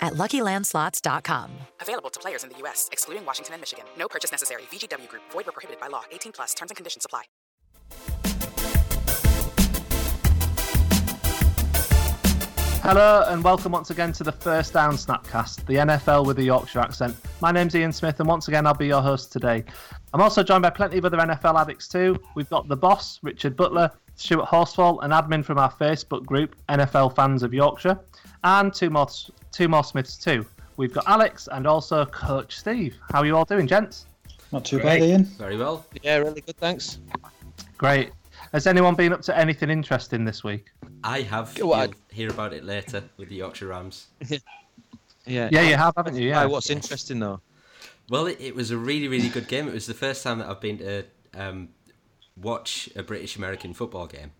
at LuckyLandSlots.com. Available to players in the U.S., excluding Washington and Michigan. No purchase necessary. VGW Group. Void were prohibited by law. 18 plus. Terms and conditions apply. Hello and welcome once again to the First Down Snapcast, the NFL with a Yorkshire accent. My name's Ian Smith and once again I'll be your host today. I'm also joined by plenty of other NFL addicts too. We've got the boss, Richard Butler, Stuart Horsfall, an admin from our Facebook group, NFL Fans of Yorkshire, and two more, two more Smiths too. We've got Alex and also Coach Steve. How are you all doing, gents? Not too bad, Ian. Very well. Yeah, really good, thanks. Great. Has anyone been up to anything interesting this week? I have. Well, I- You'll hear about it later with the Yorkshire Rams. Yeah, Yeah, you have, haven't you? Yeah. what's interesting though? Well, it, it was a really, really good game. It was the first time that I've been to um, watch a British American football game,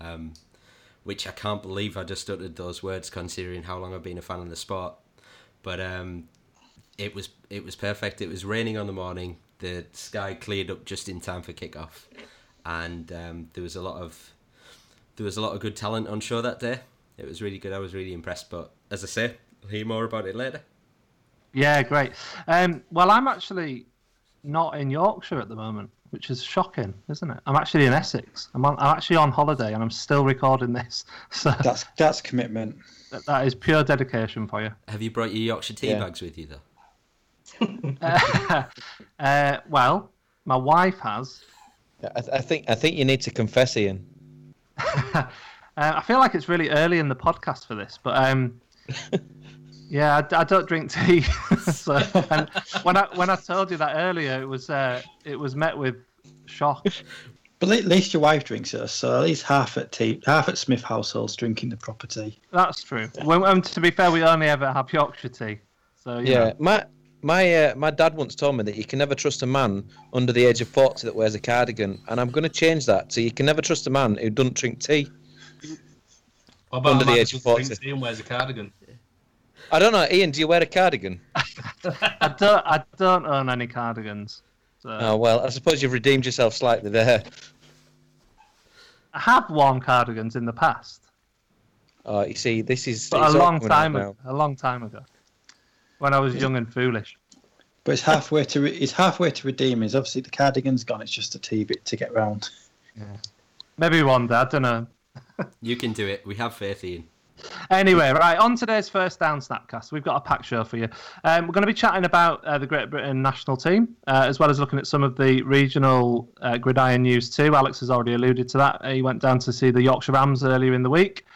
um, which I can't believe I just uttered those words considering how long I've been a fan of the sport. But um, it was it was perfect. It was raining on the morning. The sky cleared up just in time for kickoff, and um, there was a lot of there was a lot of good talent on show that day. It was really good. I was really impressed. But as I say, I'll hear more about it later. Yeah, great. Um, well, I'm actually not in Yorkshire at the moment, which is shocking, isn't it? I'm actually in Essex. I'm, on, I'm actually on holiday and I'm still recording this. So That's that's commitment. that- that is pure dedication for you. Have you brought your Yorkshire tea Yeah. bags with you though? Uh, well, my wife has. I, I think I think you need to confess, Ian. Uh, I feel like it's really early in the podcast for this, but um, yeah, I, I don't drink tea. so, and when I when I told you that earlier, it was uh, it was met with shock. But at least your wife drinks it, so at least half at tea, half at Smith households drinking the proper tea. That's true. When, um, to be fair, we only ever have Yorkshire tea. So you Yeah, know. my my uh, my dad once told me that you can never trust a man under the age of forty that wears a cardigan, and I'm going to change that. So you can never trust a man who doesn't drink tea. What about Under a the age who of 40. drinks tea and wears a cardigan? I don't know, Ian. Do you wear a cardigan? I don't I don't own any cardigans. So Oh well, I suppose you've redeemed yourself slightly there. I have worn cardigans in the past, Oh, you see, this is a long time ago. A long time ago, when I was young and foolish. But it's halfway to re- it's halfway to redeem. Is obviously the cardigan's gone. It's just a tea bit to get round. Maybe one day. I don't know. You can do it. We have faith in. Anyway, right, on today's first down snapcast, we've got a packed show for you. Um, we're going to be chatting about uh, the Great Britain national team, uh, as well as looking at some of the regional uh, gridiron news too. Alex has already alluded to that. He went down to see the Yorkshire Rams earlier in the week.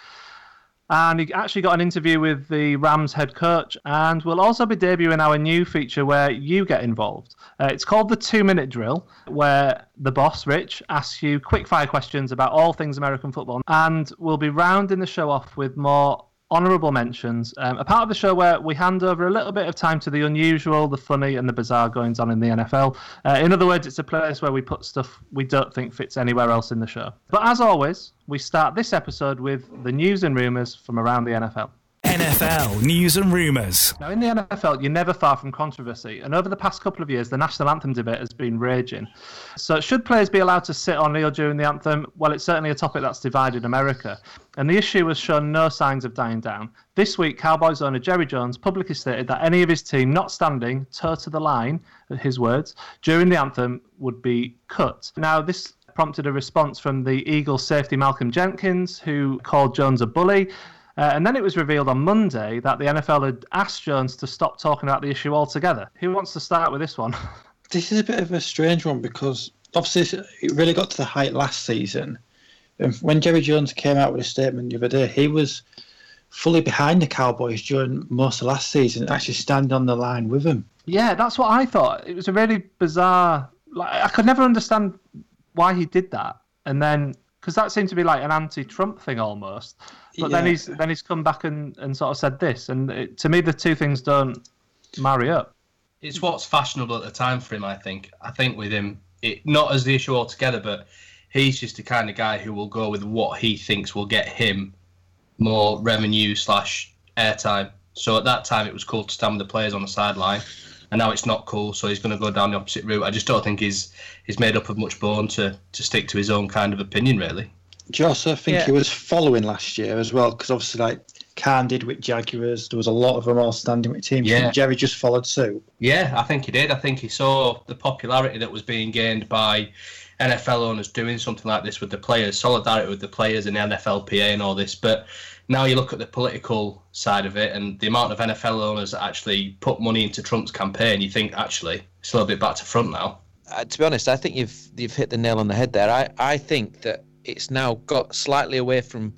And he actually got an interview with the Rams head coach, and we'll also be debuting our new feature where you get involved. Uh, it's called the Two Minute Drill, where the boss, Rich, asks you quick fire questions about all things American football, and we'll be rounding the show off with more honourable mentions, um, a part of the show where we hand over a little bit of time to the unusual, the funny, and the bizarre goings on in the NFL. Uh, in other words, it's a place where we put stuff we don't think fits anywhere else in the show. But as always, we start this episode with the news and rumours from around the NFL. NFL news and rumours. Now, in the NFL, you're never far from controversy, and over the past couple of years, the national anthem debate has been raging. So, should players be allowed to sit or kneel during the anthem? Well, it's certainly a topic that's divided America, and the issue has shown no signs of dying down. This week, Cowboys owner Jerry Jones publicly stated that any of his team not standing toe to the line, his words, during the anthem would be cut. Now, this prompted a response from the Eagles safety Malcolm Jenkins, who called Jones a bully. Uh, and then it was revealed on Monday that the NFL had asked Jones to stop talking about the issue altogether. Who wants to start with this one? This is a bit of a strange one because obviously it really got to the height last season. And when Jerry Jones came out with a statement the other day, he was fully behind the Cowboys during most of last season, actually standing on the line with them. Yeah, that's what I thought. It was a really bizarre. Like I could never understand why he did that, and then because that seemed to be like an anti-Trump thing almost. But then he's then he's come back and, and sort of said this, and it, to me the two things don't marry up. It's what's fashionable at the time for him, I think. I think with him, it not as the issue altogether, but he's just the kind of guy who will go with what he thinks will get him more revenue slash airtime. So at that time, it was cool to stand with the players on the sideline, and now it's not cool. So he's going to go down the opposite route. I just don't think he's he's made up of much bone to to stick to his own kind of opinion, really. Do I think Yeah. he was following last year as well? Because obviously, like Khan did with Jaguars, there was a lot of them all standing with teams. Yeah. Jerry just followed suit. Yeah, I think he did. I think he saw the popularity that was being gained by NFL owners doing something like this with the players, solidarity with the players and the NFLPA and all this. But now you look at the political side of it and the amount of NFL owners that actually put money into Trump's campaign, you think actually it's a little bit back to front now. Uh, to be honest, I think you've you've hit the nail on the head there. I, I think that it's now got slightly away from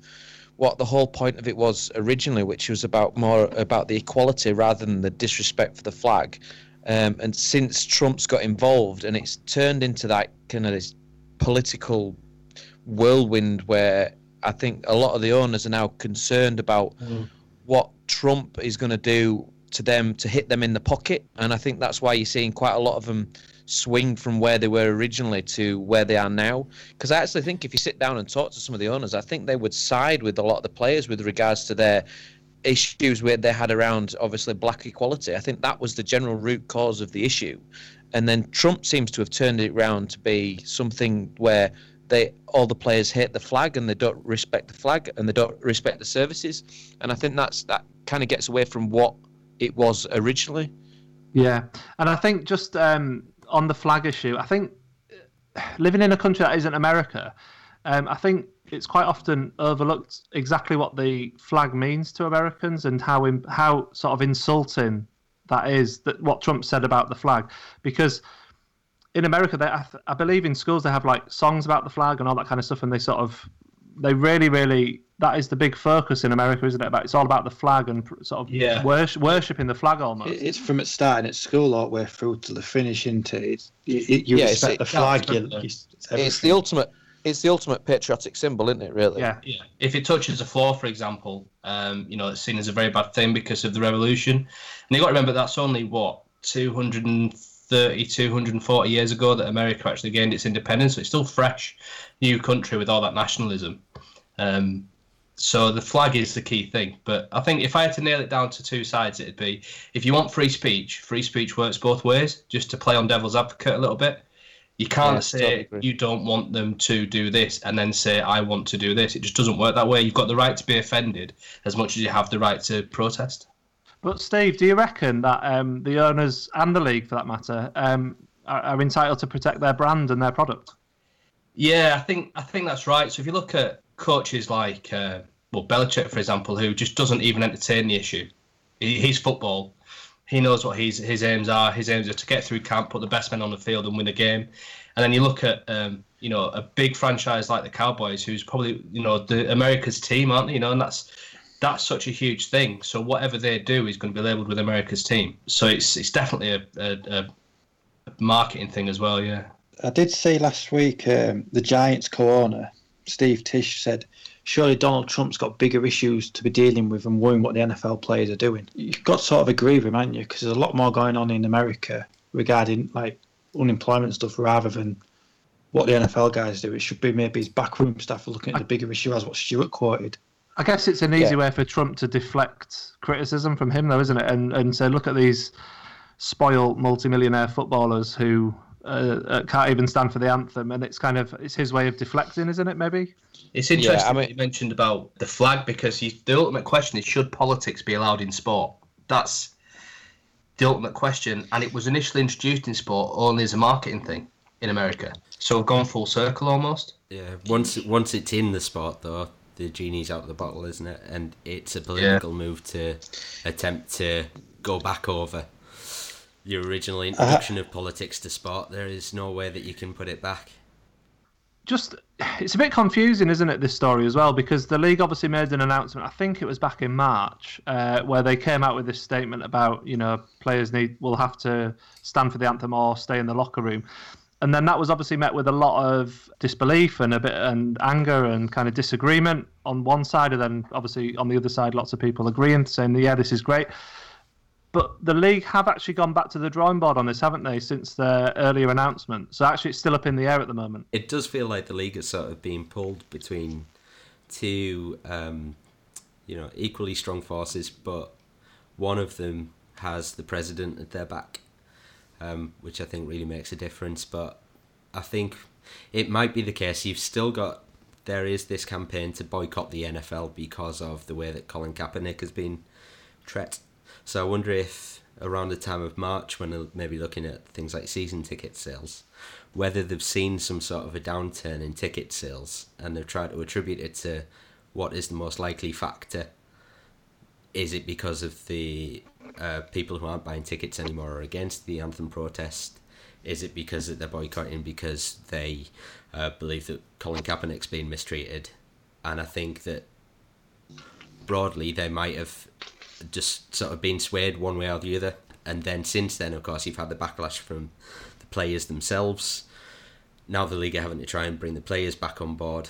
what the whole point of it was originally, which was about more about the equality rather than the disrespect for the flag. Um, and since Trump's got involved, and it's turned into that kind of this political whirlwind where I think a lot of the owners are now concerned about what Trump is going to do to them to hit them in the pocket. And I think that's why you're seeing quite a lot of them swing from where they were originally to where they are now. Because I actually think if you sit down and talk to some of the owners, I think they would side with a lot of the players with regards to their issues where they had around obviously black equality. I think that was the general root cause of the issue. And then Trump seems to have turned it around to be something where they all the players hate the flag and they don't respect the flag and they don't respect the services. And I think that's that kind of gets away from what it was originally. Yeah, and I think just um, on the flag issue, I think living in a country that isn't America, um, I think it's quite often overlooked exactly what the flag means to Americans and how im- how sort of insulting that is. That what Trump said about the flag, because in America, they, I, th- I believe in schools they have like songs about the flag and all that kind of stuff, and they sort of they really, really that is the big focus in America, isn't it? About it's all about the flag and sort of Yeah. worship, worshiping the flag almost. It- It's from it starting at school all the way through to the finish, isn't it? It's, you, you Yeah, it's- respect the it- flag. You, absolutely. you, It's the ultimate it's the ultimate patriotic symbol, isn't it, really? Yeah. Yeah. If it touches the floor, for example, um, you know, it's seen as a very bad thing because of the revolution. And you've got to remember that's only, what, 230, 240 years ago that America actually gained its independence. So it's still fresh, new country with all that nationalism. Um, so the flag is the key thing. But I think if I had to nail it down to two sides, it'd be if you want free speech, free speech works both ways, just to play on devil's advocate a little bit. You can't Yeah, say totally you don't want them to do this and then say I want to do this. It just doesn't work that way. You've got the right to be offended as much as you have the right to protest. But Steve, do you reckon that um, the owners and the league, for that matter, um, are, are entitled to protect their brand and their product? Yeah, I think I think that's right. So if you look at coaches like uh, well Belichick, for example, who just doesn't even entertain the issue. He, he's football. He knows what his his aims are. His aims are to get through camp, put the best men on the field, and win a game. And then you look at um, you know a big franchise like the Cowboys, who's probably you know the America's team, aren't they? You know, and that's that's such a huge thing. So whatever they do is going to be labelled with America's team. So it's it's definitely a, a, a marketing thing as well. Yeah. I did see last week um, the Giants co-owner Steve Tisch said, "Surely Donald Trump's got bigger issues to be dealing with and worrying what the NFL players are doing." You've got to sort of agree with him, haven't you? Because there's a lot more going on in America regarding like unemployment stuff rather than what the NFL guys do. It should be maybe his backroom staff are looking at the bigger issue as what Stuart quoted. I guess it's an easy Yeah. way for Trump to deflect criticism from him, though, isn't it? And and say, look at these spoiled multimillionaire footballers who uh, uh, can't even stand for the anthem, and it's kind of it's his way of deflecting, isn't it? Maybe. It's interesting i that you mentioned about the flag because you, the ultimate question is should politics be allowed in sport? That's the ultimate question, and it was initially introduced in sport only as a marketing thing in America. So we've gone full circle almost. Yeah, once once it's in the sport though, the genie's out of the bottle, isn't it? And it's a political move to attempt to go back over your original introduction of politics to sport. There is no way that you can put it back. just it's a bit confusing, isn't it? This story as well because the league obviously made an announcement. I think it was back in March uh, where they came out with this statement about you know players need will have to stand for the anthem or stay in the locker room, and then that was obviously met with a lot of disbelief and a bit and anger and kind of disagreement on one side, and then obviously on the other side, lots of people agreeing, saying yeah this is great. But the league have actually gone back to the drawing board on this, haven't they, since their earlier announcement? So actually, it's still up in the air at the moment. It does feel like the league is sort of being pulled between two, um, you know, equally strong forces, but one of them has the president at their back, um, which I think really makes a difference. But I think it might be the case you've still got. There is this campaign to boycott the NFL because of the way that Colin Kaepernick has been treated. So I wonder if around the time of March, when they're maybe looking at things like season ticket sales, whether they've seen some sort of a downturn in ticket sales and they've tried to attribute it to what is the most likely factor. Is it because of the uh, people who aren't buying tickets anymore are against the anthem protest? Is it because they're boycotting because they uh, believe that Colin Kaepernick's being mistreated? And I think that broadly they might have just sort of been swayed one way or the other. And then since then, of course, you've had the backlash from the players themselves. Now the league are having to try and bring the players back on board.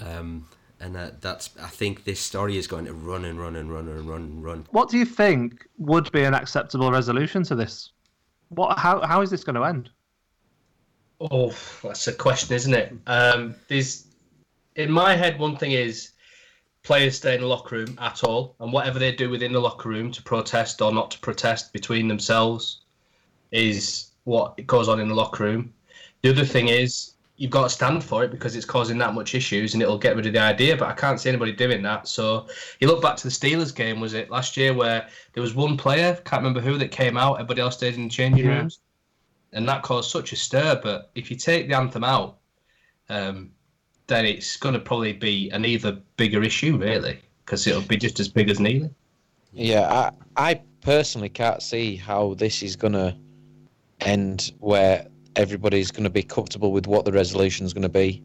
Um, and that, that's I think this story is going to run and run and run and run and run. What do you think would be an acceptable resolution to this? What? How? How is this going to end? Oh, that's a question, isn't it? Um, there's, in my head, one thing is players stay in the locker room at all, and whatever they do within the locker room to protest or not to protest between themselves is what goes on in the locker room. The other thing is you've got to stand for it because it's causing that much issues and it'll get rid of the idea. But I can't see anybody doing that. So you look back to the Steelers game, was it last year, where there was one player, can't remember who, that came out, everybody else stayed in the changing Yeah. rooms, and that caused such a stir. But if you take the anthem out, um, then it's going to probably be an either bigger issue, really, because it'll be just as big as kneeling. Yeah, I, I personally can't see how this is going to end where everybody's going to be comfortable with what the resolution is going to be.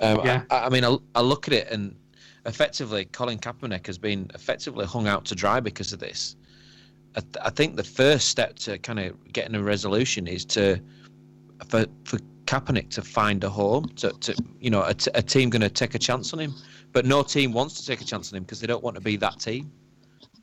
Um, Yeah. I, I mean, I, I look at it and effectively, Colin Kaepernick has been effectively hung out to dry because of this. I, th- I think the first step to kind of getting a resolution is to for for Kaepernick to find a home. To, to you know, a, t- a team going to take a chance on him, but no team wants to take a chance on him because they don't want to be that team.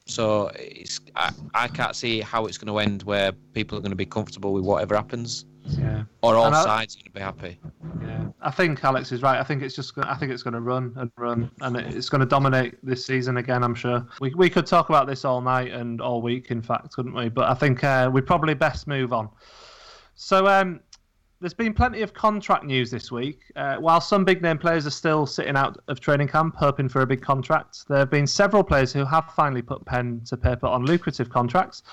So it's I, I can't see how it's going to end where people are going to be comfortable with whatever happens, Yeah. or all I- sides are going to be happy. Yeah, I think Alex is right. I think it's just. I think it's going to run and run, and it's going to dominate this season again. I'm sure. We we could talk about this all night and all week, in fact, couldn't we? But I think uh, we probably best move on. So um, there's been plenty of contract news this week. Uh, while some big name players are still sitting out of training camp hoping for a big contract, there have been several players who have finally put pen to paper on lucrative contracts.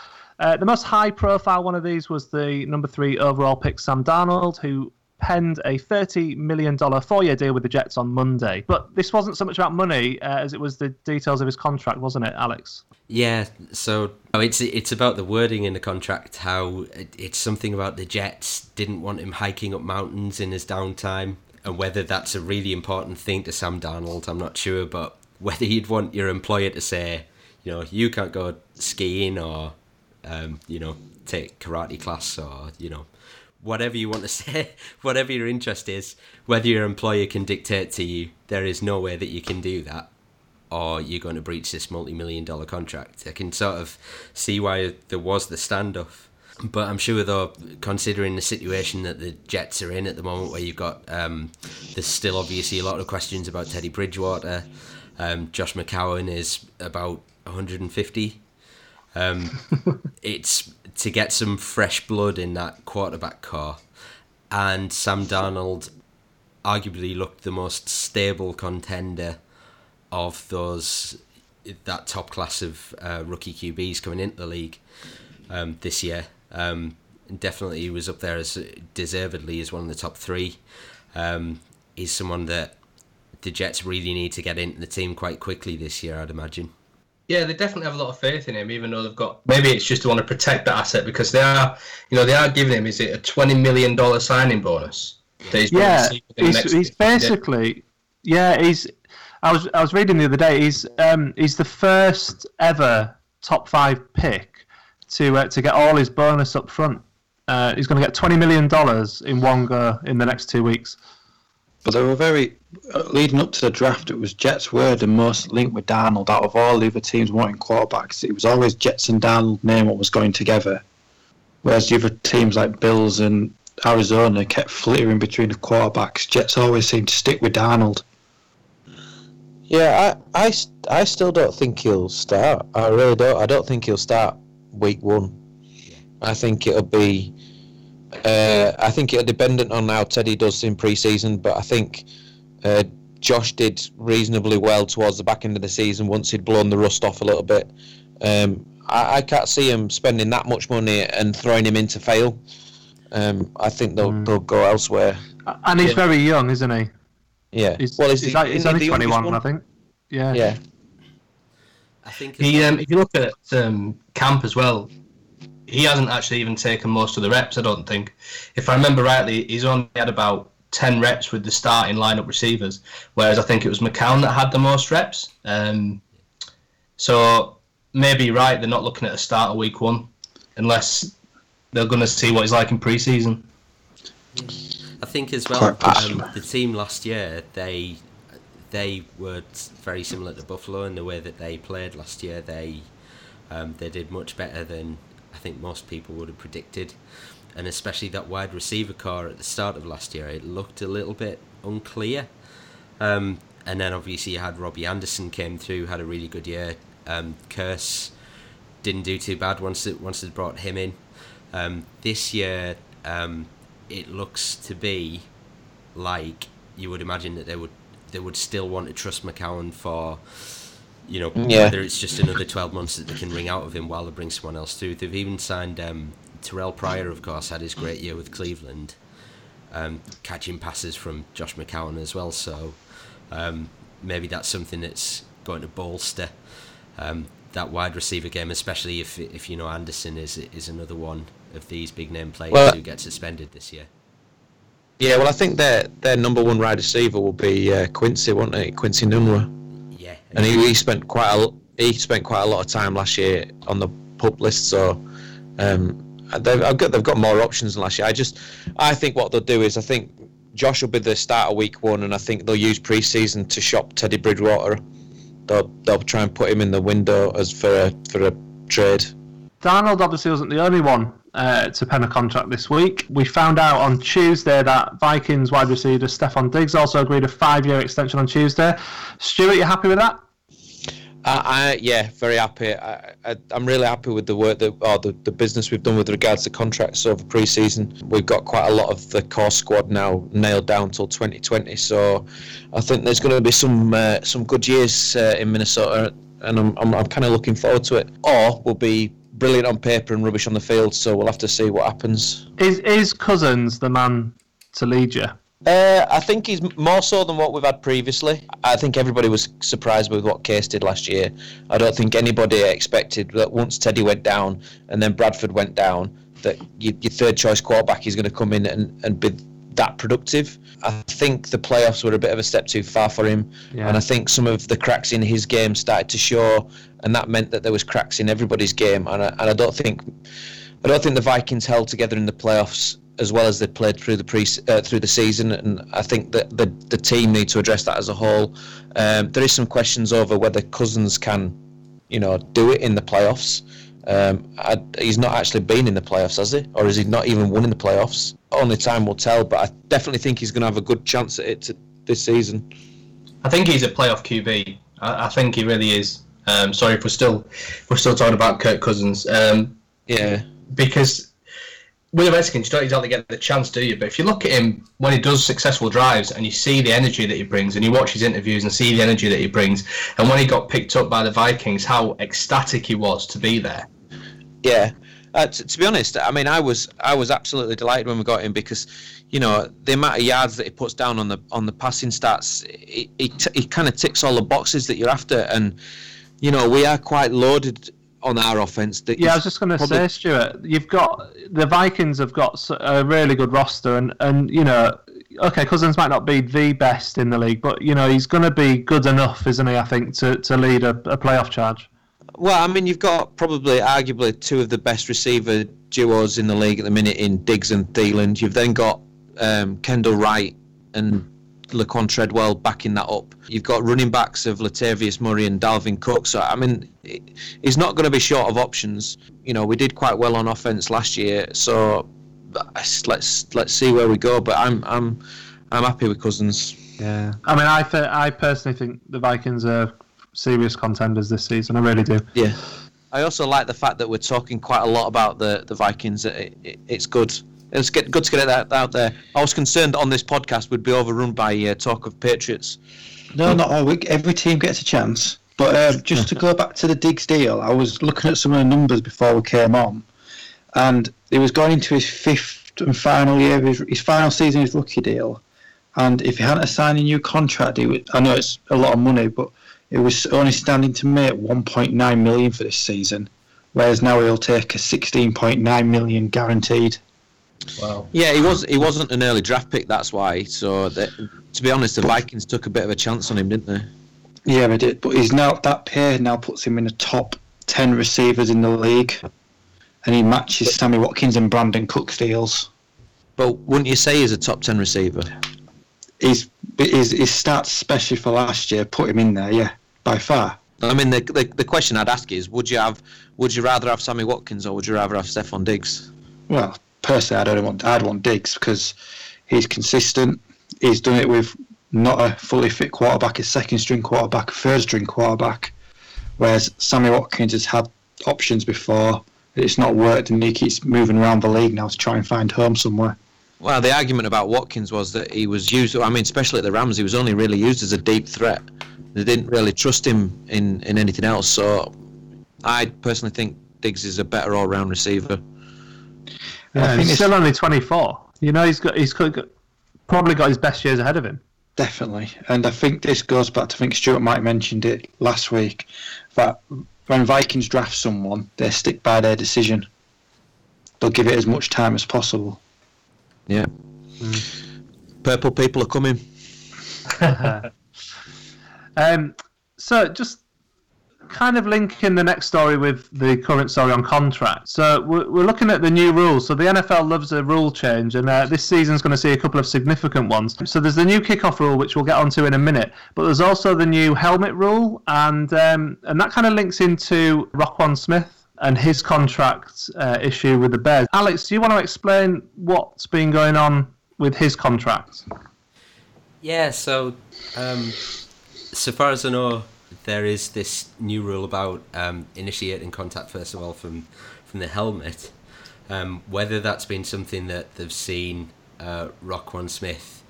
Uh, the most high profile one of these was the number three overall pick, Sam Darnold, who penned a $30 million four year deal with the Jets on Monday. But this wasn't so much about money uh, as it was the details of his contract, wasn't it, Alex? Yeah, so oh, it's it's about the wording in the contract. How it- it's something about the Jets didn't want him hiking up mountains in his downtime, and whether that's a really important thing to Sam Darnold, I'm not sure. But whether you'd want your employer to say, you know, you can't go skiing or, um, you know, take karate class or you know, whatever you want to say, whatever your interest is, whether your employer can dictate to you, there is no way that you can do that or you're going to breach this multi-million dollar contract. I can sort of see why there was the standoff. But I'm sure, though, considering the situation that the Jets are in at the moment, where you've got um, there's still obviously a lot of questions about Teddy Bridgewater, Um, Josh McCown is about 150. Um, it's to get some fresh blood in that quarterback corps, and Sam Darnold arguably looked the most stable contender of those that top class of uh, rookie QBs coming into the league um, this year. Um, definitely, was up there as deservedly as one of the top three. Um, he's someone that the Jets really need to get into the team quite quickly this year, I'd imagine. Yeah, they definitely have a lot of faith in him, even though they've got maybe it's just to want to protect that asset because they are, you know, they are giving him is it a twenty million dollar signing bonus? that he's yeah, he's, he's basically yeah he's. I was I was reading the other day. He's um he's the first ever top five pick to uh, to get all his bonus up front. Uh, he's going to get twenty million dollars in one go in the next two weeks. But they were very uh, leading up to the draft. It was Jets were the most linked with Darnold out of all the other teams wanting quarterbacks. It was always Jets and Darnold name what was going together, whereas the other teams like Bills and Arizona kept flittering between the quarterbacks. Jets always seemed to stick with Darnold. Yeah, I, I, I still don't think he'll start. I really don't. I don't think he'll start week one. I think it'll be uh, I think it'll dependent on how Teddy does in pre-season, but I think uh, Josh did reasonably well towards the back end of the season once he'd blown the rust off a little bit. Um, I, I, can't see him spending that much money and throwing him in to fail. Um, I think they'll mm. they'll go elsewhere. And he's yeah. very young, isn't he? Yeah. He's, well, he's, he's, he's, he's only twenty one, I think. Yeah. Yeah. I think he, um, if you look at um, camp as well, he hasn't actually even taken most of the reps. I don't think. If I remember rightly, he's only had about ten reps with the starting lineup receivers, whereas I think it was McCown that had the most reps. Um, so maybe right, they're not looking at a start of week one, unless they're going to see what he's like in preseason. I think as well, um, the team last year they they were very similar to Buffalo in the way that they played last year. They um, they did much better than I think most people would have predicted. And especially that wide receiver corps at the start of last year, it looked a little bit unclear. Um, and then obviously you had Robbie Anderson came through, had a really good year. Um, Kearse didn't do too bad once it once it brought him in. Um, this year, um, it looks to be like you would imagine that they would they would still want to trust McCown for you know, yeah. whether it's just another 12 months that they can wring out of him while they bring someone else through. They've even signed um, Terrelle Pryor, of course, had his great year with Cleveland, um, catching passes from Josh McCown as well. So um, maybe that's something that's going to bolster um, that wide receiver game, especially if if you know Anderson is is another one of these big name players well, who get suspended this year. Yeah, well, I think their their number one wide receiver will be uh, Quincy, won't it? Quincy Enunwa and he, he spent quite a he spent quite a lot of time last year on the PUP list. So um, they've got they've got more options than last year. I just I think what they'll do is I think Josh will be the start of week one, and I think they'll use preseason to shop Teddy Bridgewater. They'll they'll try and put him in the window as for a for a trade. Darnold obviously wasn't the only one uh, to pen a contract this week. We found out on Tuesday that Vikings wide receiver Stefon Diggs also agreed a five-year extension on Tuesday. Stuart, you happy with that? Uh, I, yeah, very happy. I, am really happy with the work that, or the, the business we've done with regards to contracts over pre-season. We've got quite a lot of the core squad now nailed down till 2020. So I think there's going to be some uh, some good years uh, in Minnesota, and I'm, I'm, I'm kind of looking forward to it. Or we'll be brilliant on paper and rubbish on the field. So we'll have to see what happens. Is is Cousins the man to lead you? Uh, I think he's more so than what we've had previously. I think everybody was surprised with what Case did last year. I don't think anybody expected that once Teddy went down and then Bradford went down, that your, your third choice quarterback is going to come in and, and be that productive. I think the playoffs were a bit of a step too far for him, yeah. and I think some of the cracks in his game started to show, and that meant that there was cracks in everybody's game. And I, and I don't think, I don't think the Vikings held together in the playoffs as well as they played through the pre uh, through the season, and I think that the the team need to address that as a whole. Um, there is some questions over whether Cousins can, you know, do it in the playoffs. Um, I, he's not actually been in the playoffs, has he? Or is he not even won in the playoffs? Only time will tell. But I definitely think he's going to have a good chance at it to, this season. I think he's a playoff QB. I, I think he really is. Um, sorry if we're still we're still talking about Kirk Cousins. Um, yeah, because with the Redskins, you don't exactly get the chance, do you? But if you look at him when he does successful drives and you see the energy that he brings, and you watch his interviews and see the energy that he brings, and when he got picked up by the Vikings, how ecstatic he was to be there. Yeah, uh, t- to be honest, I mean, I was I was absolutely delighted when we got him because, you know, the amount of yards that he puts down on the on the passing stats, he he, t- he kind of ticks all the boxes that you're after, and you know, we are quite loaded on our offense. That Yeah, I was just going to probably- say, Stuart, you've got the Vikings have got a really good roster, and and you know, okay, Cousins might not be the best in the league, but you know, he's going to be good enough, isn't he? I think to to lead a, a playoff charge. Well, I mean, you've got probably, arguably, two of the best receiver duos in the league at the minute in Diggs and Thielen. You've then got um, Kendall Wright and Laquan Treadwell backing that up. You've got running backs of Latavius Murray and Dalvin Cook. So, I mean, he- he's not going to be short of options. You know, we did quite well on offense last year, so let's let's see where we go. But I'm I'm I'm happy with Cousins. Yeah, I mean, I th- I personally think the Vikings are serious contenders this season. I really do. Yeah. I also like the fact that we're talking quite a lot about the, the Vikings. It, it, it's good. It's get, good to get that out there. I was concerned on this podcast would be overrun by uh, talk of Patriots. No, not all. Every team gets a chance. But um, just to go back to the Diggs deal, I was looking at some of the numbers before we came on, and he was going into his fifth and final year, his, his final season his rookie deal. And if he hadn't signed a new contract, he would, I know it's a lot of money, but it was only standing to make 1.9 million for this season, whereas now he'll take a 16.9 million guaranteed. Wow. Yeah, he was. He wasn't an early draft pick. That's why. So, that, to be honest, the Vikings took a bit of a chance on him, didn't they? Yeah, they did. But he's now that pay now puts him in the top ten receivers in the league, and he matches Sammy Watkins and Brandin Cook deals. But wouldn't you say he's a top ten receiver? His his his stats, especially for last year, put him in there. Yeah, by far. I mean, the, the the question I'd ask is, would you have, would you rather have Sammy Watkins or would you rather have Stefon Diggs? Well, personally, I don't want. I'd want Diggs because he's consistent. He's done it with not a fully fit quarterback, a second string quarterback, a third string quarterback. Whereas Sammy Watkins has had options before. It's not worked, and he keeps moving around the league now to try and find home somewhere. Well, the argument about Watkins was that he was used. I mean, especially at the Rams, he was only really used as a deep threat. They didn't really trust him in, in anything else. So, I personally think Diggs is a better all-round receiver. Yeah, think he's still only 24. You know, he's got he's got, probably got his best years ahead of him. Definitely, and I think this goes back to I think Stuart might have mentioned it last week that when Vikings draft someone, they stick by their decision. They'll give it as much time as possible. Yeah. Purple people are coming. Um, so just kind of linking the next story with the current story on contract. So we're, we're looking at the new rules. So the NFL loves a rule change, and uh, this season's going to see a couple of significant ones. So there's the new kickoff rule, which we'll get onto in a minute, but there's also the new helmet rule, and um, and that kind of links into Roquan Smith and his contract uh, issue with the Bears. Alex, do you want to explain what's been going on with his contract? Yeah, so um, so far as I know, there is this new rule about um, initiating contact first of all from from the helmet. Um, whether that's been something that they've seen uh, Roquan Smith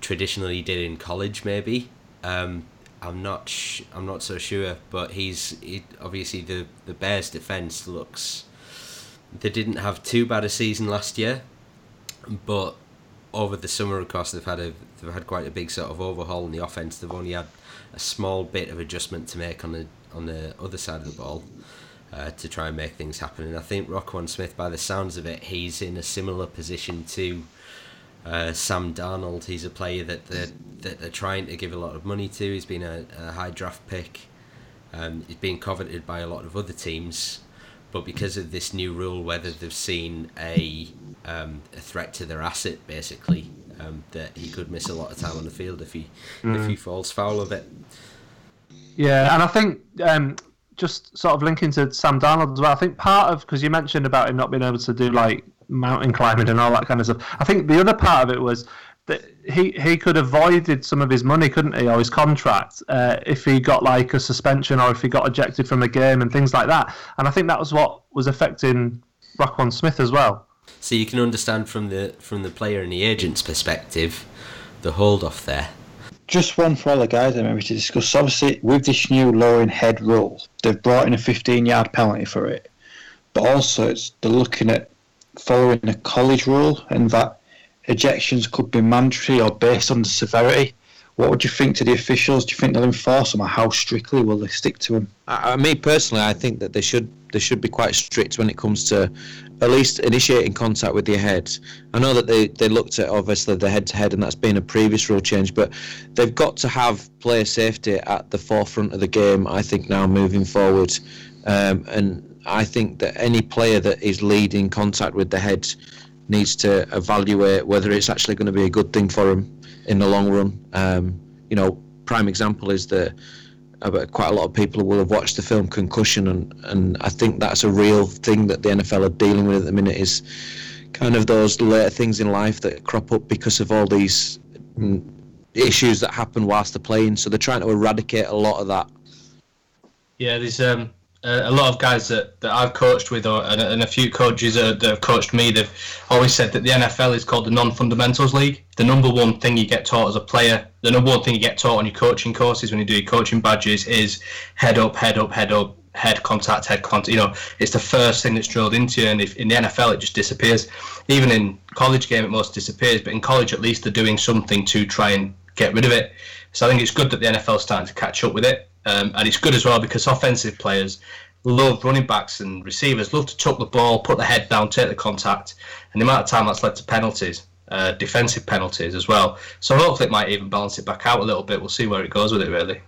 traditionally did in college, maybe. Um, I'm not. Sh- I'm not so sure. But he's he, obviously the the Bears' defense looks. They didn't have too bad a season last year, but over the summer, of course, they've had a they've had quite a big sort of overhaul in the offense. They've only had a small bit of adjustment to make on the on the other side of the ball uh, to try and make things happen. And I think Roquan Smith, by the sounds of it, he's in a similar position to uh, Sam Darnold. He's a player that they're, that they're trying to give a lot of money to. He's been a, a high draft pick. Um, he's been coveted by a lot of other teams, but because of this new rule, whether they've seen a um, a threat to their asset, basically, um, that he could miss a lot of time on the field if he if Mm. he falls foul of it. Yeah, and I think um, just sort of linking to Sam Darnold as well. I think part of because you mentioned about him not being able to do like mountain climbing and all that kind of stuff. I think the other part of it was that he he could have voided some of his money, couldn't he, or his contract, uh, if he got like a suspension or if he got ejected from a game and things like that. And I think that was what was affecting Roquan Smith as well. So you can understand from the from the player and the agent's perspective, the hold off there. Just one for all the guys I maybe to discuss. Obviously, with this new lowering head rule, they've brought in a 15 yard penalty for it. But also, it's, they're looking at following a college rule and that ejections could be mandatory or based on the severity. What would you think to the officials? Do you think they'll enforce them, or how strictly will they stick to them? I, I me personally, I think that they should they should be quite strict when it comes to at least initiating contact with your head. I know that they, they looked at obviously the head to head, and that's been a previous rule change, but they've got to have player safety at the forefront of the game. I think now moving forward, um, and I think that any player that is leading contact with the head needs to evaluate whether it's actually going to be a good thing for him in the long run. Um, you know, prime example is that uh, quite a lot of people will have watched the film Concussion, and, and I think that's a real thing that the NFL are dealing with at the minute is kind of those later things in life that crop up because of all these mm, issues that happen whilst they're playing. So they're trying to eradicate a lot of that. Yeah, there's um, a lot of guys that, that I've coached with, or and, and a few coaches that have coached me, they've always said that the NFL is called the non-fundamentals league. The number one thing you get taught as a player, the number one thing you get taught on your coaching courses when you do your coaching badges is head up, head up, head up, head contact, head contact. You know, it's the first thing that's drilled into you, and if in the NFL it just disappears. Even in college game, it most disappears, but in college at least they're doing something to try and get rid of it. So I think it's good that the NFL is starting to catch up with it. Um, and it's good as well because offensive players love running backs and receivers love to tuck the ball, put the head down, take the contact, and the amount of time that's led to penalties, uh, defensive penalties as well. So hopefully it might even balance it back out a little bit. We'll see where it goes with it really.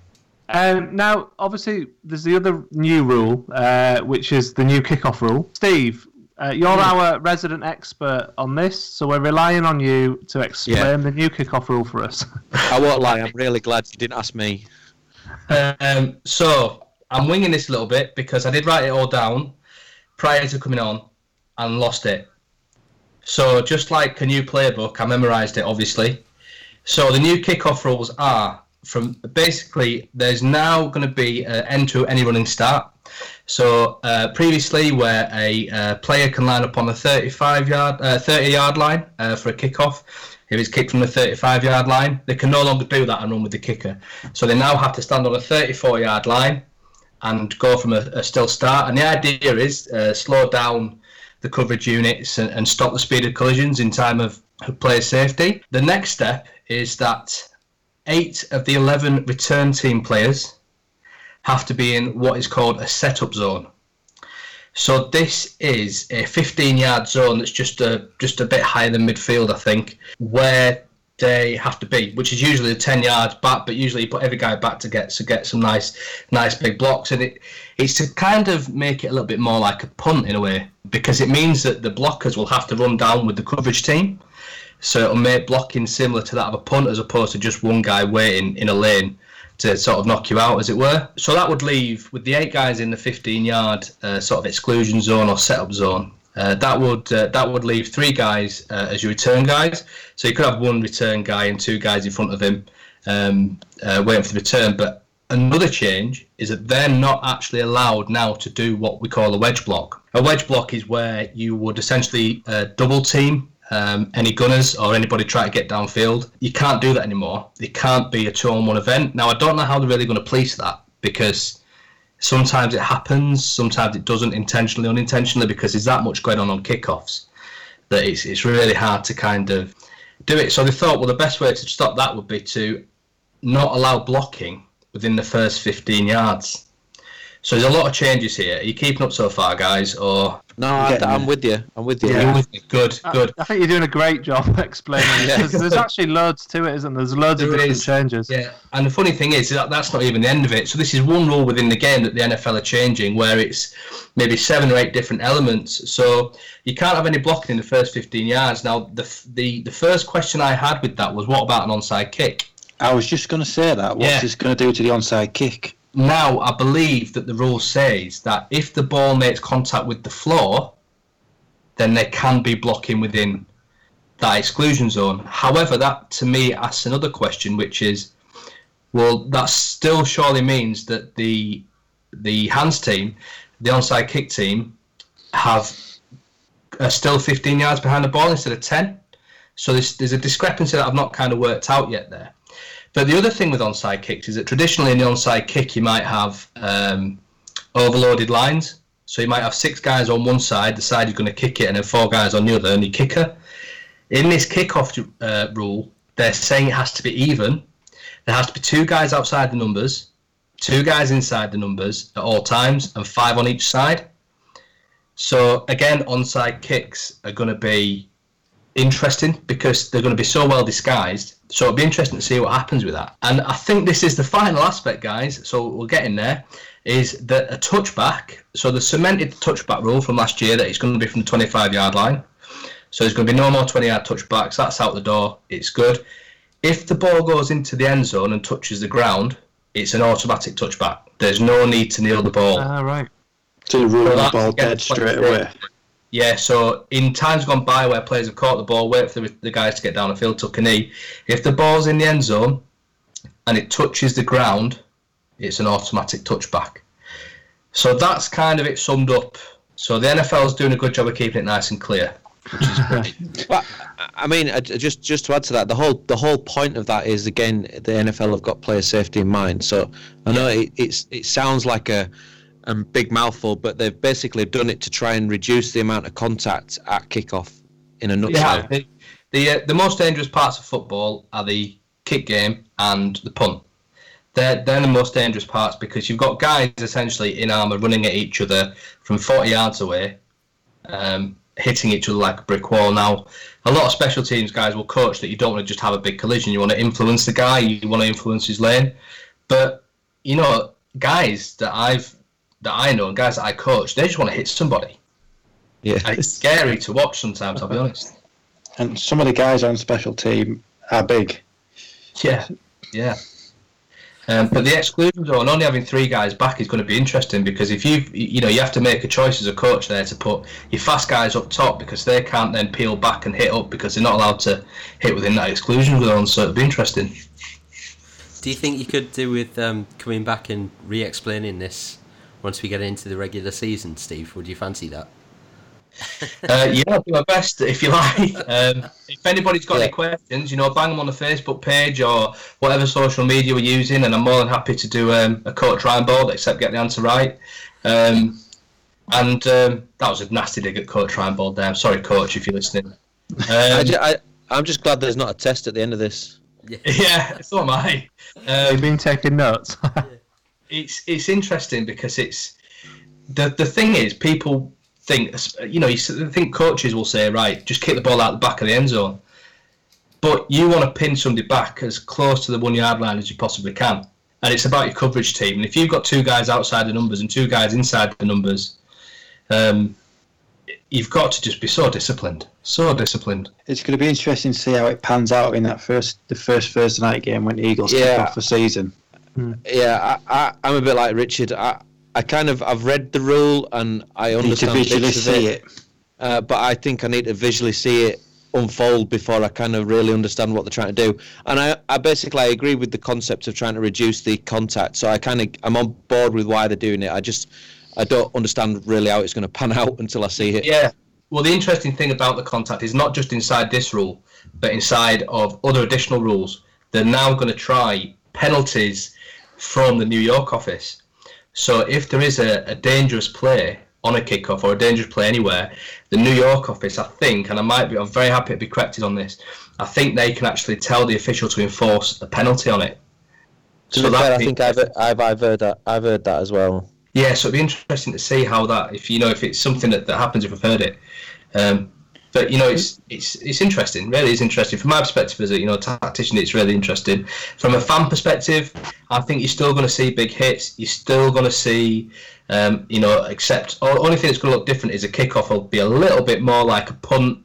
Um, now, obviously, there's the other new rule, uh, which is the new kickoff rule. Steve, uh, you're mm. our resident expert on this, so we're relying on you to explain yeah. the new kickoff rule for us. I won't lie, I'm really glad you didn't ask me. Um, so I'm winging this a little bit because I did write it all down prior to coming on and lost it. So just like a new player book, I memorised it obviously. So the new kickoff rules are from basically there's now going to be an end to any running start. So uh, previously, where a uh, player can line up on the 35 yard, uh, 30 yard line uh, for a kickoff, if it's kicked from the 35 yard line, they can no longer do that and run with the kicker. So they now have to stand on a 34 yard line and go from a, a still start. And the idea is uh, slow down the coverage units and, and, stop the speed of collisions in time of player safety. The next step is that eight of the 11 return team players have to be in what is called a setup zone. So this is a 15-yard zone that's just a just a bit higher than midfield, I think, where they have to be, which is usually a 10 yards back, but usually you put every guy back to get to get some nice nice big blocks, and it it's to kind of make it a little bit more like a punt in a way, because it means that the blockers will have to run down with the coverage team, so it'll make blocking similar to that of a punt as opposed to just one guy waiting in a lane to sort of knock you out, as it were. So that would leave with the eight guys in the 15-yard uh, sort of exclusion zone or setup zone. Uh, that would uh, that would leave three guys uh, as your return guys. So you could have one return guy and two guys in front of him um, uh, waiting for the return. But another change is that they're not actually allowed now to do what we call a wedge block. A wedge block is where you would essentially uh, double team um, any gunners or anybody try to get downfield. You can't do that anymore. It can't be a two on one event. Now, I don't know how they're really going to police that because sometimes it happens, sometimes it doesn't intentionally, unintentionally, because there's that much going on on kickoffs that it's, it's really hard to kind of do it. So they thought, well, the best way to stop that would be to not allow blocking within the first 15 yards. So there's a lot of changes here. Are you keeping up so far, guys? Or no, I, am with you. I'm with you. Yeah. With good, good. I, I, think you're doing a great job explaining it. There's, there's, actually loads to it, isn't there? There's loads there of different is. changes. Yeah, and the funny thing is that that's not even the end of it. So this is one rule within the game that the NFL are changing, where it's maybe seven or eight different elements. So you can't have any blocking in the first 15 yards. Now, the the the first question I had with that was, what about an onside kick? I was just going to say that. What's yeah. this going to do to the onside kick? Now I believe that the rule says that if the ball makes contact with the floor, then there can be blocking within that exclusion zone. However, that to me asks another question, which is, well, that still surely means that the the hands team, the onside kick team, have are still 15 yards behind the ball instead of 10. So there's, there's a discrepancy that I've not kind of worked out yet there. But the other thing with onside kicks is that traditionally in the onside kick you might have um, overloaded lines. So you might have six guys on one side, the side you're going to kick it, and then four guys on the other, and you kicker. In this kickoff uh, rule, they're saying it has to be even. There has to be two guys outside the numbers, two guys inside the numbers at all times, and five on each side. So again, onside kicks are going to be interesting because they're going to be so well disguised. So it'll be interesting to see what happens with that. And I think this is the final aspect, guys. So we're getting there. Is that a touchback? So the cemented touchback rule from last year that it's going to be from the 25 yard line. So there's going to be no more 20 yard touchbacks. That's out the door. It's good. If the ball goes into the end zone and touches the ground, it's an automatic touchback. There's no need to kneel the ball. Ah, right. So you rule So the that's ball dead straight away. Yeah, so in times gone by where players have caught the ball, wait for the, the guys to get down the field, tuck a knee. If the ball's in the end zone and it touches the ground, it's an automatic touchback. So that's kind of it summed up. So the NFL's doing a good job of keeping it nice and clear, which is great. Well, I mean, uh, just just to add to that, the whole the whole point of that is again the NFL have got player safety in mind. So I know it, it's it sounds like a a big mouthful, but they've basically done it to try and reduce the amount of contact at kickoff. In a nutshell, Yeah, the the, uh, the most dangerous parts of football are the kick game and the punt. They're, they're the most dangerous parts because you've got guys essentially in armour running at each other from 40 yards away, um, hitting each other like a brick wall. Now, a lot of special teams guys will coach that you don't want to just have a big collision. You want to influence the guy, you want to influence his lane. But, you know, guys that I've that I know and guys that I coach, they just want to hit somebody. yeah, And it's scary to watch sometimes, I'll be honest. And some of the guys on special team are big. Yeah, yeah. Um, but the exclusion zone, only having three guys back is going to be interesting because if you, you know, you have to make a choice as a coach there to put your fast guys up top because they can't then peel back and hit up because they're not allowed to hit within that exclusion zone. So it'll be interesting. Do you think you could do with um, coming back and re-explaining this once we get into the regular season, Steve? Would you fancy that? Uh, yeah, I'll do my best if you like. Um, if anybody's got any questions, you know, bang them on the Facebook page or whatever social media we're using, and I'm more than happy to do um, a coach Ryan board, except get the answer right. Um, and um, that was a nasty dig at coach Ryan board there. I'm sorry, coach, if you're listening. I, Um, ju- I, I'm just glad there's not a test at the end of this. yeah, so am I. Um, You've been taking notes. It's it's interesting because it's the the thing is people think you know you think coaches will say right just kick the ball out the back of the end zone. But you want to pin somebody back as close to the one yard line as you possibly can. And it's about your coverage team. And if you've got two guys outside the numbers and two guys inside the numbers um, you've got to just be so disciplined so disciplined. It's going to be interesting to see how it pans out in that first the first Thursday night game when the Eagles kick off the season. Yeah, I, I, I'm a bit like Richard. I, I kind of I've read the rule and I You need to understand visually see it, it. Uh, but I think I need to visually see it unfold before I kind of really understand what they're trying to do. And I, I basically I agree with the concept of trying to reduce the contact. So I kind of I'm on board with why they're doing it. I just I don't understand really how it's going to pan out until I see it. Yeah. Well, the interesting thing about the contact is not just inside this rule, but inside of other additional rules. They're now going to try penalties from the New York office. So if there is a, a dangerous play on a kickoff or a dangerous play anywhere, the New York office, I think, and I might be, I'm very happy to be corrected on this. I think they can actually tell the official to enforce a penalty on it. To be fair, I think I've, I've I've heard that I've heard that as well. Yeah, so it'd be interesting to see how that, if you know, if it's something that, that happens, if I've heard it. Um, but you know, it's it's it's interesting. Really, is interesting from my perspective as a you know tactician. It's really interesting. From a fan perspective, I think you're still going to see big hits. You're still going to see, um, you know, except only thing that's going to look different is a kickoff will be a little bit more like a punt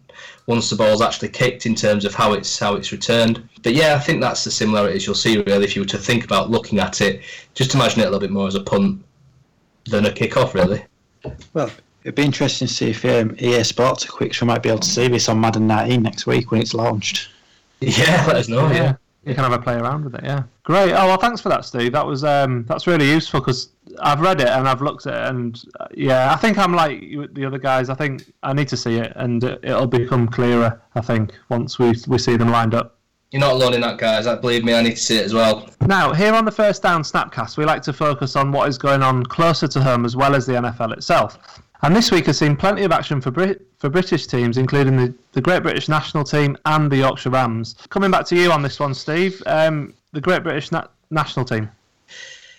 once the ball's actually kicked in terms of how it's how it's returned. But yeah, I think that's the similarities you'll see really if you were to think about looking at it. Just imagine it a little bit more as a punt than a kick-off, really. Well, It'd be interesting to see if um, EA Sports or Quickshare might be able to see this on Madden 19 next week when it's launched. Yeah, let us know. Yeah. You can have a play around with it, yeah. Great. Oh well, thanks for that, Steve. That was um, that's really useful because I've read it and I've looked at it, and uh, yeah, I think I'm like you- the other guys. I think I need to see it, and it, it'll become clearer. I think once we we see them lined up. You're not alone in that, guys. That believe me, I need to see it as well. Now, here on the First Down Snapcast, we like to focus on what is going on closer to home as well as the NFL itself. And this week has seen plenty of action for Brit- for British teams, including the, the Great British national team and the Yorkshire Rams. Coming back to you on this one, Steve. Um, the Great British na- national team.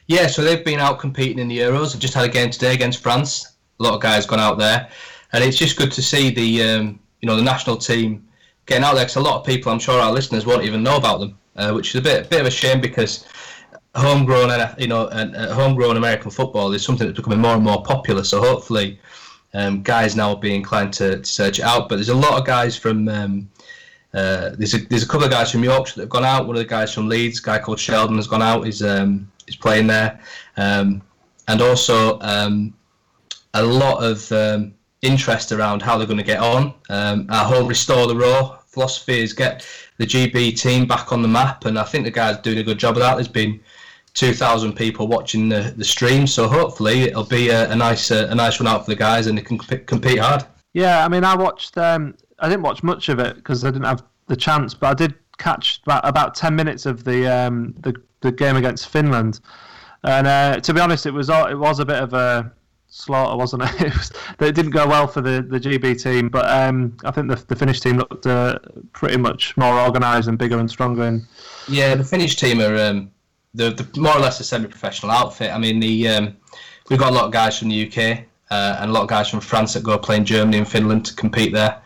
Yeah, so they've been out competing in the Euros. They've just had a game today against France. A lot of guys gone out there, and it's just good to see the um, you know the national team getting out there. Because a lot of people, I'm sure our listeners won't even know about them, uh, which is a bit bit of a shame because homegrown you know and, uh, homegrown American football is something that's becoming more and more popular. So hopefully, um, guys now will be inclined to, to search it out. But there's a lot of guys from um, uh, there's a there's a couple of guys from Yorkshire that have gone out. One of the guys from Leeds, a guy called Sheldon, has gone out. He's um, he's playing there, um, and also um, a lot of um, interest around how they're going to get on. Our whole restore the raw philosophy is get the GB team back on the map, and I think the guys doing a good job of that. There's been 2,000 people watching the, the stream, so hopefully it'll be a, a nice uh, a nice run out for the guys, and they can comp- compete hard. Yeah, I mean, I watched. Um, I didn't watch much of it because I didn't have the chance, but I did catch about, about ten minutes of the um, the the game against Finland. And uh, to be honest, it was it was a bit of a slaughter, wasn't it? It, was, it didn't go well for the, the GB team, but um, I think the, the Finnish team looked uh, pretty much more organised and bigger and stronger. And Yeah, the Finnish team are um, the, the more or less a semi-professional outfit. I mean, the um, we've got a lot of guys from the UK uh, and a lot of guys from France that go play in Germany and Finland to compete there.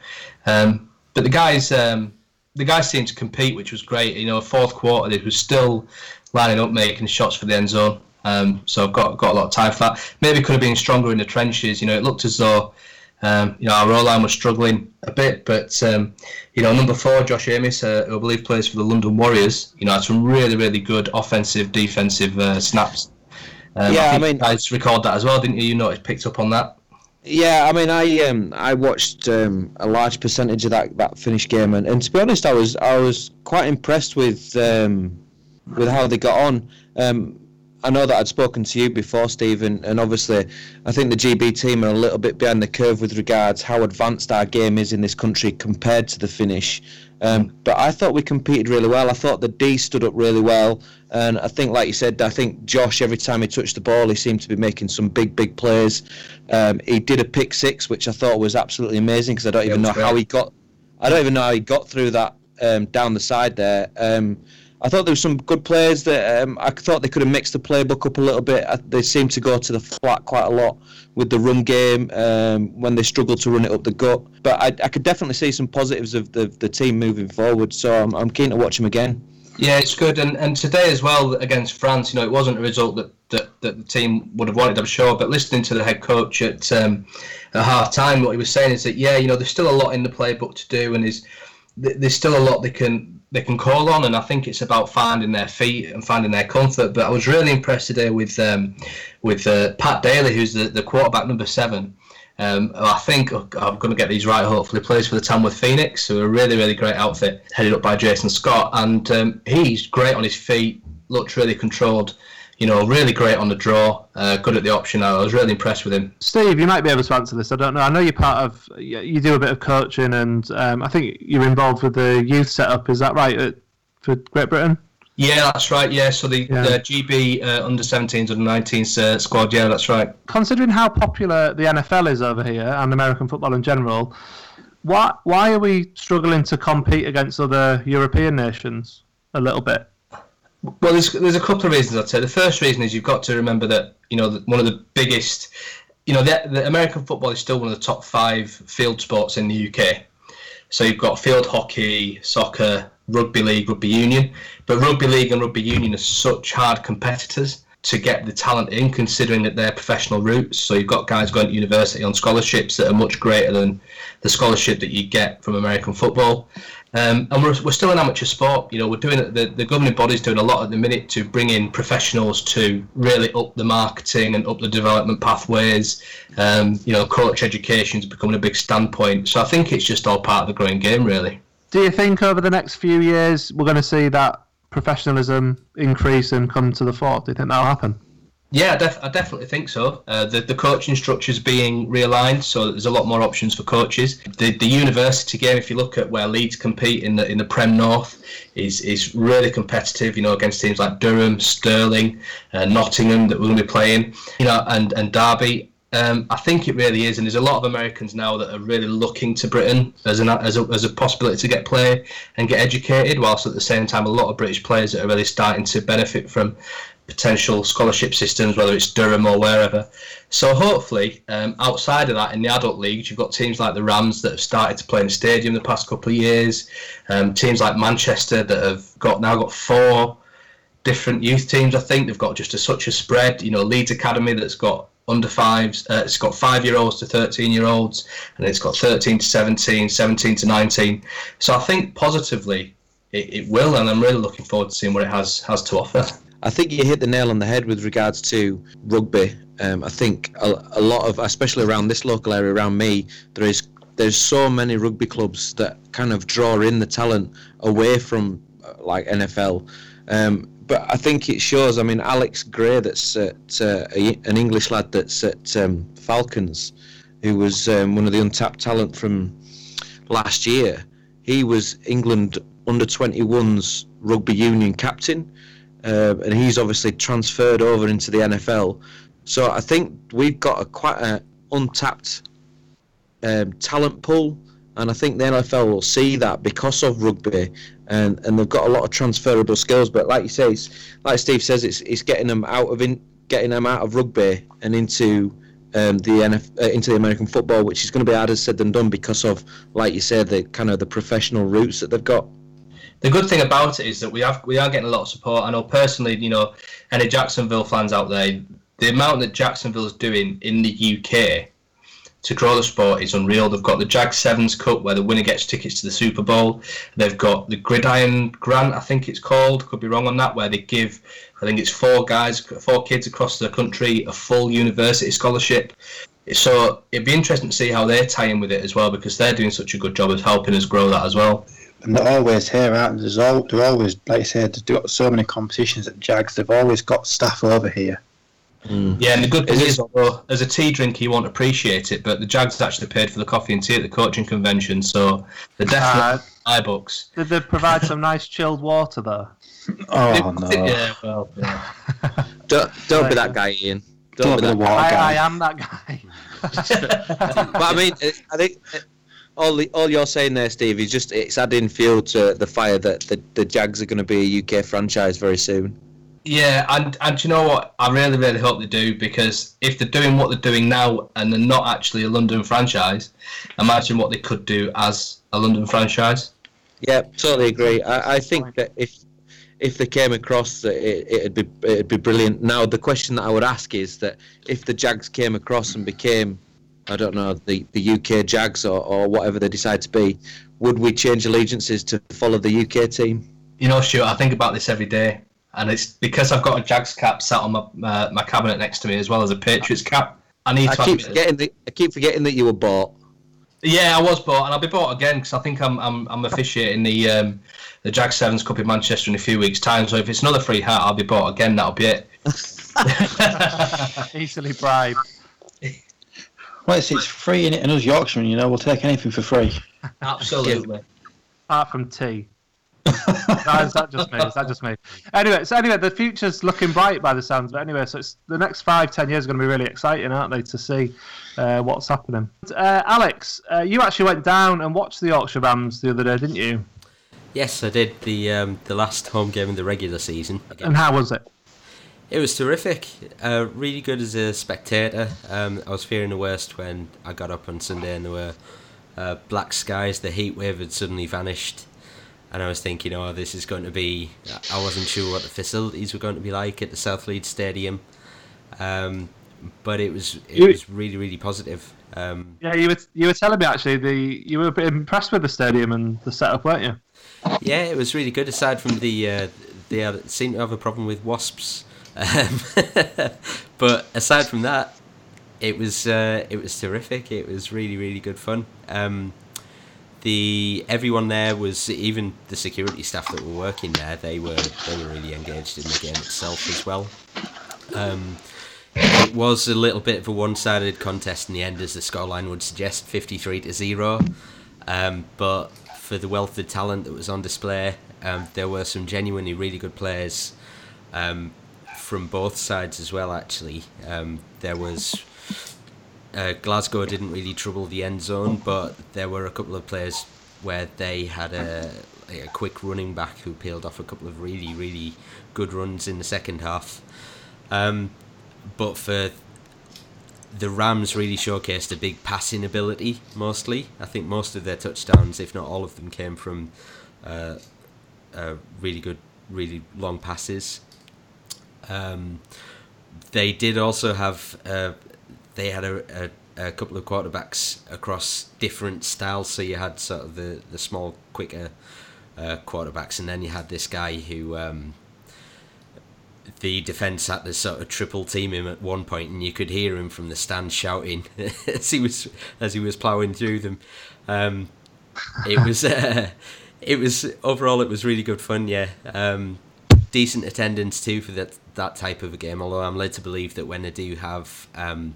Um, but the guys, um, the guys seemed to compete, which was great. You know, fourth quarter they were still lining up, making shots for the end zone. Um, so I've got got a lot of time for that. Maybe could have been stronger in the trenches. You know, it looked as though um, you know our roll line was struggling a bit, but um, you know number four, Josh Amis, uh, who I believe plays for the London Warriors, you know had some really really good offensive, defensive uh, snaps. Um, Yeah, I think mean- I just record that as well, didn't you? You noticed picked up on that. Yeah, I mean, I um, I watched um, a large percentage of that, that Finnish game, and, and to be honest, I was I was quite impressed with um, with how they got on. Um, I know that I'd spoken to you before, Stephen, and obviously, I think the GB team are a little bit behind the curve with regards how advanced our game is in this country compared to the Finnish. Um, but I thought we competed really well. I thought the D stood up really well, and I think, like you said, I think Josh every time he touched the ball, he seemed to be making some big, big plays. Um, he did a pick six, which I thought was absolutely amazing because I don't Yeah, even know was how he got. I don't even know how he got through that um, down the side there. I thought there were some good players that um, I thought they could have mixed the playbook up a little bit. I, they seemed to go to the flat quite a lot with the run game um, when they struggled to run it up the gut. But I, I could definitely see some positives of the, the team moving forward. So I'm, I'm keen to watch them again. Yeah, it's good. And and today as well against France, you know, it wasn't a result that, that, that the team would have wanted, I'm sure. But listening to the head coach at um, at half time, what he was saying is that yeah, you know, there's still a lot in the playbook to do, and is there's still a lot they can they can call on, and I think it's about finding their feet and finding their comfort. But I was really impressed today with um, with uh, Pat Daly, who's the, the quarterback number seven. Um, I think oh, I'm going to get these right. Hopefully, plays for the Tamworth Phoenix, who are a really, really great outfit, headed up by Jason Scott, and um, he's great on his feet. Looked really controlled. You know, really great on the draw. Uh, good at the option. I was really impressed with him. Steve, you might be able to answer this. I don't know. I know you're part of. You do a bit of coaching, and um, I think you're involved with the youth setup. Is that right at, for Great Britain? Yeah, that's right. Yeah, so the, Yeah. the GB uh, under 17s, under 19s uh, squad. Yeah, that's right. Considering how popular the NFL is over here and American football in general, why why are we struggling to compete against other European nations a little bit? Well, there's there's a couple of reasons I'd say. The first reason is you've got to remember that you know that one of the biggest, you know, the, the American football is still one of the top five field sports in the UK. So you've got field hockey, soccer, rugby league, rugby union, but rugby league and rugby union are such hard competitors to get the talent in, considering that they're professional routes. So you've got guys going to university on scholarships that are much greater than the scholarship that you get from American football. Um, and we're, we're still an amateur sport. You know, we're doing the the governing body's doing a lot at the minute to bring in professionals to really up the marketing and up the development pathways. Um, you know, coach education is becoming a big standpoint. So I think it's just all part of the growing game, really. Do you think over the next few years we're going to see that professionalism increase and come to the fore? Do you think that'll happen? Yeah, I, def- I definitely think so. Uh, the the coaching structure is being realigned, so there's a lot more options for coaches. The the university game, if you look at where Leeds compete in the in the Prem North, is is really competitive. You know, against teams like Durham, Stirling, uh, Nottingham that we're going to be playing. You know, and and Derby. Um, I think it really is, and there's a lot of Americans now that are really looking to Britain as an as a, as a possibility to get play and get educated, whilst at the same time a lot of British players that are really starting to benefit from potential scholarship systems, whether it's Durham or wherever. So hopefully, um, outside of that, in the adult leagues, you've got teams like the Rams that have started to play in the stadium the past couple of years. Um, teams like Manchester that have got now got four different youth teams. I think they've got just a, such a spread. You know, Leeds Academy that's got under fives. Uh, it's got five year olds to 13 year olds, and it's got 13 to 17, 17 to 19. So I think positively it, it will, and I'm really looking forward to seeing what it has has to offer. I think you hit the nail on the head with regards to rugby. Um, I think a, a, lot of, especially around this local area, around me, there is there's so many rugby clubs that kind of draw in the talent away from uh, like NFL. Um, but I think it shows. I mean, Alex Gray, that's at, uh, a, an English lad that's at um, Falcons, who was um, one of the untapped talent from last year. He was England under 21's rugby union captain uh, and he's obviously transferred over into the NFL. So I think we've got a quite an untapped um, talent pool, and I think the NFL will see that because of rugby, and, and they've got a lot of transferable skills. But like you say, like Steve says, it's it's getting them out of in, getting them out of rugby and into um, the NF, uh, into the American football, which is going to be harder said than done because of, like you said, the kind of the professional roots that they've got the good thing about it is that we have we are getting a lot of support. I know personally, you know, any Jacksonville fans out there, the amount that Jacksonville is doing in the UK to grow the sport is unreal. They've got the Jag Sevens Cup where the winner gets tickets to the Super Bowl. They've got the Gridiron Grant, I think it's called. Could be wrong on that, where they give, I think it's four guys, four kids across the country a full university scholarship. So it'd be interesting to see how they tie in with it as well because they're doing such a good job of helping us grow that as well and they're always here, aren't they? There's all, they're always, like I said, they've got so many competitions at Jags, they've always got staff over here. Mm. Yeah, and the good thing is, is, although as a tea drinker you won't appreciate it, but the Jags actually paid for the coffee and tea at the coaching convention, so they're definitely uh, books. Did they provide some nice chilled water though? Oh no! Yeah, well, yeah. don't don't be that guy, Ian. Don't, don't be that guy. I, I am that guy. but I mean, I think all the, all you're saying there, Steve, is just it's adding fuel to the fire that the, the Jags are going to be a UK franchise very soon. Yeah, and and you know what? I really really hope they do because if they're doing what they're doing now and they're not actually a London franchise, imagine what they could do as a London franchise. Yeah, totally agree. I, I think that if if they came across, it, it'd be it'd be brilliant. Now the question that I would ask is that if the Jags came across and became I don't know, the, the UK Jags or, or whatever they decide to be, would we change allegiances to follow the UK team? You know, Stuart, I think about this every day. And it's because I've got a Jags cap sat on my uh, my cabinet next to me as well as a Patriots cap. I need I to keep forgetting that, I keep forgetting that you were bought. Yeah, I was bought, and I'll be bought again because I think I'm I'm, I'm officiating the um, the Jag Sevens Cup in Manchester in a few weeks' time. So if it's another free hat, I'll be bought again. That'll be it. Easily bribed. Well, it's, it's free in it, and us Yorkshiremen, you know, we'll take anything for free. Absolutely. Apart from tea. no, is that just me? Is that just me? Anyway, so anyway, the future's looking bright by the sounds of it. Anyway, so it's the next five, ten years are going to be really exciting, aren't they, to see uh, what's happening? Uh, Alex, uh, you actually went down and watched the Yorkshire Rams the other day, didn't you? Yes, I did. The um, the last home game in the regular season. And how was it? It was terrific. Uh, really good as a spectator. Um, I was fearing the worst when I got up on Sunday and there were uh, black skies. The heat wave had suddenly vanished, and I was thinking, "Oh, this is going to be." I wasn't sure what the facilities were going to be like at the South Leeds Stadium, um, but it was it You- was really really positive. Um, Yeah, you were you were telling me actually the you were a bit impressed with the stadium and the setup, weren't you? yeah, it was really good. Aside from the uh, they seem to have a problem with wasps, um, but aside from that, it was uh, it was terrific. It was really really good fun. Um, the everyone there was even the security staff that were working there. They were they were really engaged in the game itself as well. Um, it was a little bit of a one-sided contest in the end, as the scoreline would suggest, fifty-three to zero. Um, but for the wealth of talent that was on display, um, there were some genuinely really good players um, from both sides as well. Actually, um, there was uh, Glasgow didn't really trouble the end zone, but there were a couple of players where they had a, a quick running back who peeled off a couple of really, really good runs in the second half. Um, but for the Rams, really showcased a big passing ability. Mostly, I think most of their touchdowns, if not all of them, came from uh, uh, really good, really long passes. Um, they did also have uh, they had a, a, a couple of quarterbacks across different styles. So you had sort of the, the small, quicker uh, quarterbacks, and then you had this guy who um, the defense had to sort of triple team him at one point, and you could hear him from the stand shouting as he was as he was ploughing through them. Um, it was uh, it was overall it was really good fun. Yeah, um, decent attendance too for that that type of a game. Although I'm led to believe that when they do have um,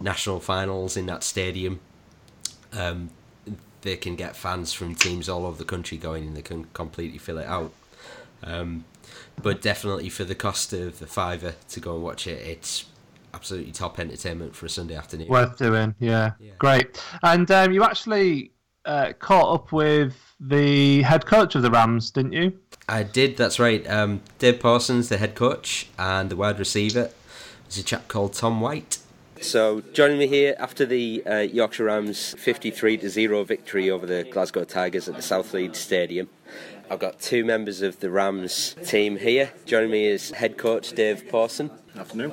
national finals in that stadium, um, they can get fans from teams all over the country going, and they can completely fill it out. Um, but definitely for the cost of the fiver to go and watch it, it's absolutely top entertainment for a Sunday afternoon. Worth doing, yeah. Great. And um, you actually uh, caught up with the head coach of the Rams, didn't you? I did, that's right. Um, Dave Parsons, the head coach, and the wide receiver is a chap called Tom White. So, joining me here after the uh, Yorkshire Rams 53 to 0 victory over the Glasgow Tigers at the South Leeds Stadium, I've got two members of the Rams team here. Joining me is head coach Dave Pawson. Afternoon.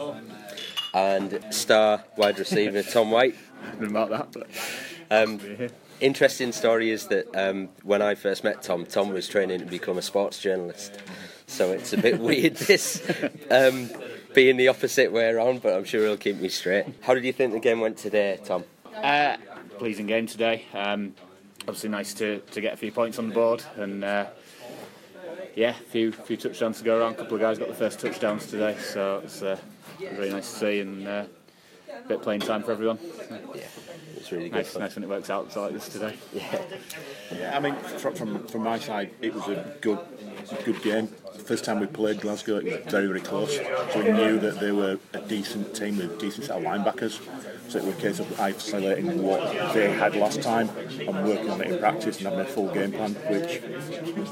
And star wide receiver Tom White. about that, but Um, interesting story is that um, when I first met Tom, Tom was training to become a sports journalist. So it's a bit weird this um, being the opposite way around, but I'm sure he'll keep me straight. How did you think the game went today, Tom? uh, pleasing game today. Um, obviously, nice to, to get a few points on the board, and uh, yeah, a few few touchdowns to go around. A couple of guys got the first touchdowns today, so it's uh, really nice to see and uh, bit of playing time for everyone. Yeah, it's really good. Nice, when it works out like this today. Yeah. Yeah, I mean, from, from from my side, it was a good good game. First time we played Glasgow, it was very very close. So we knew that they were a decent team with decent set of linebackers. So it was a case of isolating what they had last time and working on it in practice and having a full game plan, which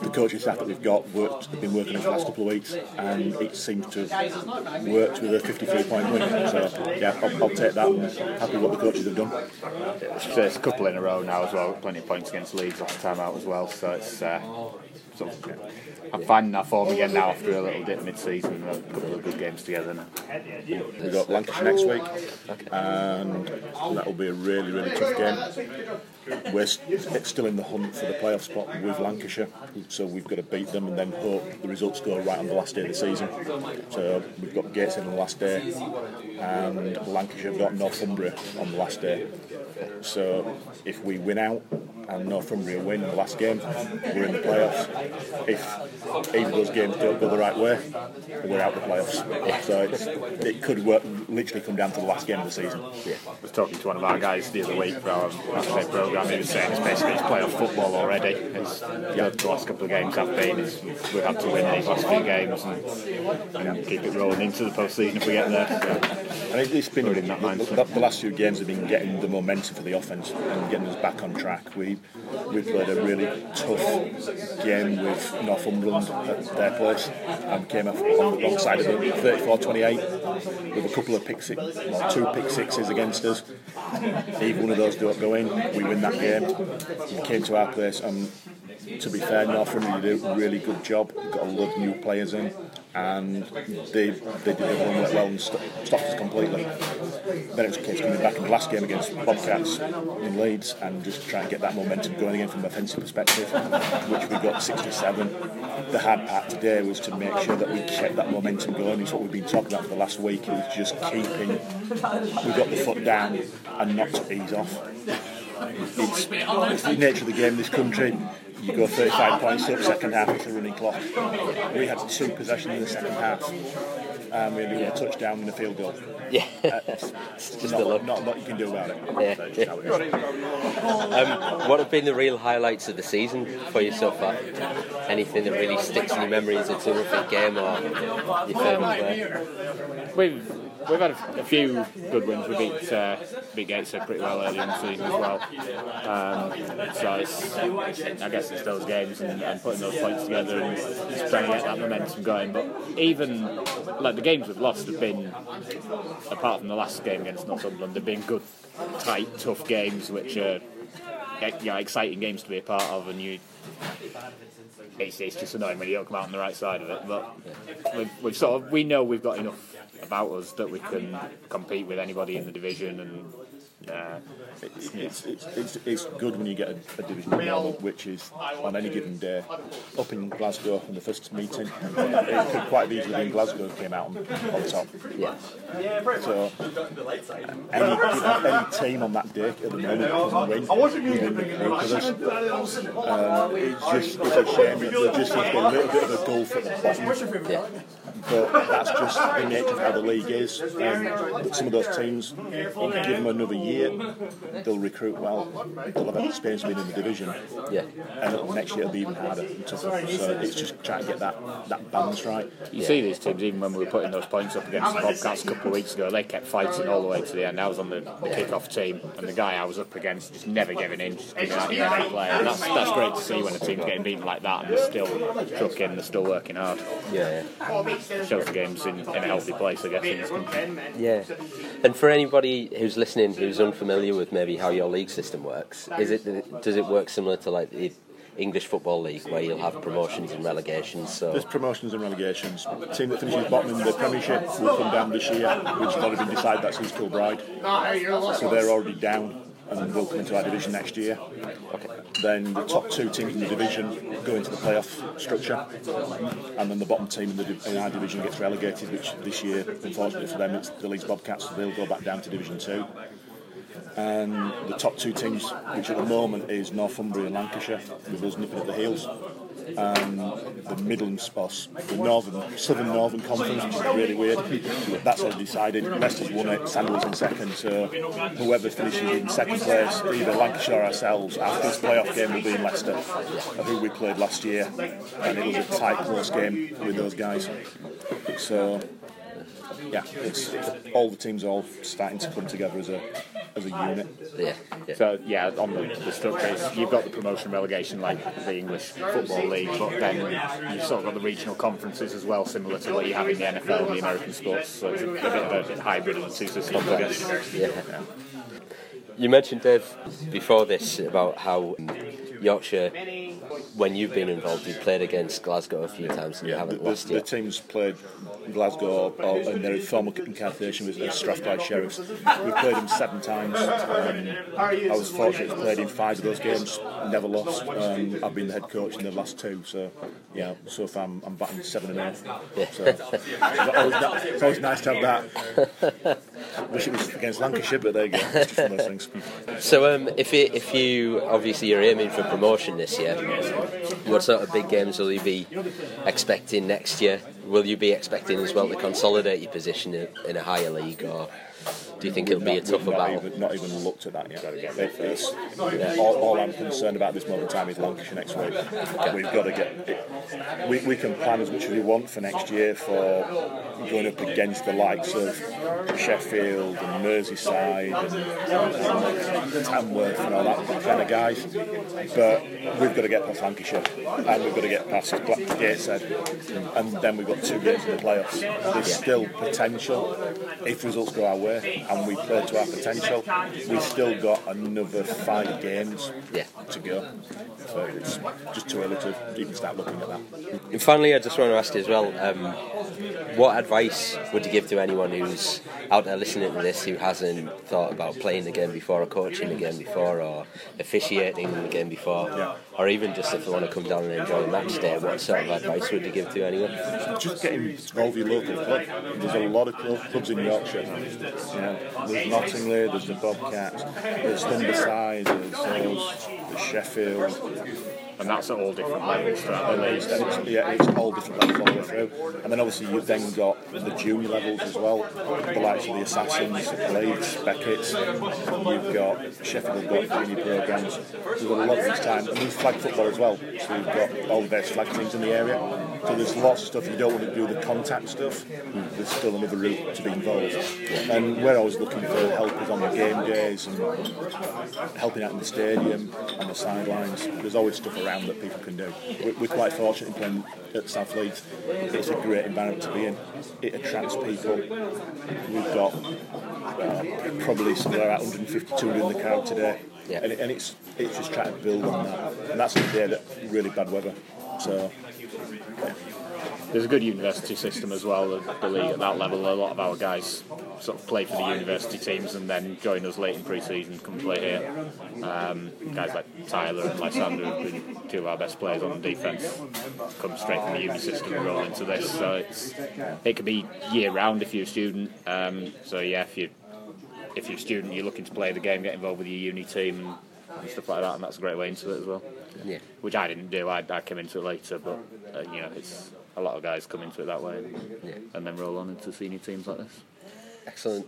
the coaching staff that we've got worked, have been working on for the last couple of weeks, and it seems to have worked with a 53 point win. So yeah, I'll, I'll take that. and happy with what the coaches have done. So it's a couple in a row now as well. Plenty of points against Leeds last time out as well. So it's uh, of, yeah. I'm finding that form again now after a little dip mid-season. and A couple of good games together now. We've got Lancashire next week, and that'll be a really, really tough game. We're still in the hunt for the playoff spot with Lancashire, so we've got to beat them and then hope the results go right on the last day of the season. So we've got Gateshead on the last day, and Lancashire have got Northumbria on the last day. So if we win out and Northumbria win the last game, we're in the playoffs. If either of those games don't go the right way, we're out of the playoffs. So it's, it could work, literally come down to the last game of the season. Yeah. I was talking to one of our guys the other week for our Saturday programme. He was saying it's basically it's playoff football already. It's, yeah, the last couple of games have been. It's, we've had to win these last few games and, and keep it rolling into the postseason if we get there. So, think it's been in that mindset. the, the last few games have been getting the momentum for the offense and getting us back on track. We we played a really tough game with Northumberland at their place and came off on the wrong side of it, 34-28, with a couple of pick six, well, two pick sixes against us. If one of those don't go in, we win that game. We came to our place and to be fair, Northumbria did a really good job. Got a lot of new players in, and they they did everyone well and st- stopped us completely. Then it was case coming back in the last game against Bobcats in Leeds and just trying to get that momentum going again from a defensive perspective, which we got 67. The hard part today was to make sure that we kept that momentum going. It's what we've been talking about for the last week. It was just keeping. We got the foot down and not to ease off. It's, the nature of the game in this country. You go 35 points up, second half, it's a running clock. We had two possessions in the second half, and we only got a touchdown and a field goal. Yeah. Uh, it's just not, a look. not a lot you can do about it. Yeah. That's just how it is. Um, what have been the real highlights of the season for you so far? Anything that really sticks in your memory as a terrific game or your favourite player? We've we've had a, a few good wins. We beat uh, beat Gateshead pretty well early in the season as well. Um, so it's, I guess it's those games and, and putting those points together and just trying to get that momentum going. But even like the games we've lost have been, apart from the last game against Northumberland, they've been good, tight, tough games which are know, exciting games to be a part of, and you. It's, it's just annoying when you don't come out on the right side of it, but we've, we've sort of we know we've got enough about us that we can compete with anybody in the division, and uh, It's, it's, it's, it's, it's good when you get a, a division moment, which is on any given day up in Glasgow in the first meeting. It could quite easily be in Glasgow came out on, on top. Yeah. So any, any team on that day at the moment can win. Even the group of us. Um, it's just it's a shame that there just seems to be a little bit of a gulf at the bottom. Yeah. But that's just the nature of how the league is. Um, some of those teams, give them another year, they'll recruit well. They'll have experience being in the division. Yeah. And next year it'll be even harder. So it's just trying to get that, that balance right. You see these teams, even when we were putting those points up against the Bobcats a couple of weeks ago, they kept fighting all the way to the end. I was on the, the kick-off team, and the guy I was up against just never giving in, just giving out every play. And that's, that's great to see when a team's getting beaten like that, and they're still trucking, they're still working hard. Yeah, Shows the game's in, in a healthy place, I guess, in this country. Yeah. And for anybody who's listening who's unfamiliar with maybe how your league system works, is it does it work similar to like the English Football League where you'll have promotions and relegations? So There's promotions and relegations. The team that finishes bottom in the Premiership will come down this year, which has already been decided. That's East Kilbride. So they're already down and will come into our division next year. Then the top two teams in the division go into the playoff structure, and then the bottom team in, the, in our division gets relegated, which this year, unfortunately for them, it's the Leeds Bobcats, so they'll go back down to Division Two. And the top two teams, which at the moment is Northumbria and Lancashire, with us nipping at the heels. And the Midlands spots, the Northern, Southern Northern Conference, which is really weird. That's all decided. Leicester's won it, Sandwell's in second. So whoever finishes in second place, either Lancashire or ourselves, our first playoff game will be in Leicester, who we played last year, and it was a tight, close game with those guys. So yeah, all the teams are all starting to come together as a as a unit. Yeah. yeah. So yeah, on the, the structures, you've got the promotion relegation like the English Football League, but then you've sort of got the regional conferences as well, similar to what you have in the NFL and the American sports. So it's a, a bit of a hybrid of the two systems, I guess. Yeah. You mentioned Dave before this about how Yorkshire, when you've been involved, you've played against Glasgow a few times and you haven't the, lost the yet. The teams played Glasgow or, in their formal incarnation was uh, Strathclyde Sheriffs. We played them seven times. Um, I was fortunate to play in five of those games, never lost. Um, I've been the head coach in the last two, so yeah, so far I'm, I'm batting seven and a half. So it's it's always nice to have that. Wish it was against Lancashire, but there you go. It's just one of those things. So, um, if you, if you obviously you're aiming for promotion this year, what sort of big games will you be expecting next year? Will you be expecting as well to consolidate your position in, a higher league, or do you think it'll be a tougher not battle? Even, not even looked at that yet. It's- all, all I'm concerned about this moment in time is Lancashire next week. We've got to get. It, we, we can plan as much as we want for next year for going up against the likes of Sheffield and Merseyside and, and Tamworth and all that kind of guys. But we've got to get past Lancashire and we've got to get past Gateshead, and then we've got two games in the playoffs. There's still potential if results go our way. And we played to our potential. We've still got another five games yeah. to go. So it's just too early to even start looking at that. And finally, I just want to ask you as well um, what advice would you give to anyone who's out there listening to this who hasn't thought about playing the game before, or coaching the game before, or officiating the game before, Yeah. Or even just if they want to come down and enjoy a match day? What sort of advice would you give to anyone? Just get involved with your local club. There's a lot of club, clubs in Yorkshire. Know, there's Knottingley, there's the Bobcats, there's Humberside, there's, there's Sheffield. And that's at all different levels throughout the. And it's, yeah, it's all different levels all the way through. And then obviously you've then got the junior levels as well, the likes of the Assassins, Leeds, Beckett's. You've got Sheffield have got junior programmes. We've got a lot of this time. And there's flag football as well. So we've got all the best flag teams in the area. So there's lots of stuff. You don't want to do the contact stuff. There's still another route to be involved. And we're always looking for helpers on the game days and helping out in the stadium, on the sidelines. There's always stuff around that people can do. We're, we're quite fortunate in playing at South Leeds. It's a great environment to be in. It attracts people. We've got uh, probably somewhere around 150, 200 in the crowd today. Yeah. And, it, and it's it's just trying to build on that. And that's a day that really bad weather. So There's a good university system as well, the, the league at that level. A lot of our guys sort of play for the university teams and then join us late in pre-season, come play here. Um, guys like Tyler and Lysander have been two of our best players on defence. Come straight from the uni system and roll into this, so it's it can be year round if you're a student. Um, so yeah, if you if you're a student, you're looking to play the game, get involved with your uni team and, and stuff like that, and that's a great way into it as well. Yeah. Which I didn't do. I, I came into it later, but uh, you know, it's a lot of guys come into it that way, and, Yeah. and then roll on into senior teams like this. Excellent.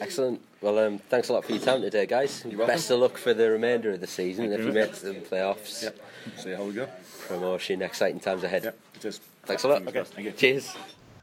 Excellent. Well, um, thanks a lot for your time today, guys. welcome. Best of luck for the remainder of the season. Thank if you you very make it to the playoffs, Yep. See how we go. promotion, exciting times ahead. Yep. It is. Thanks a lot. Okay. Thank you. Cheers.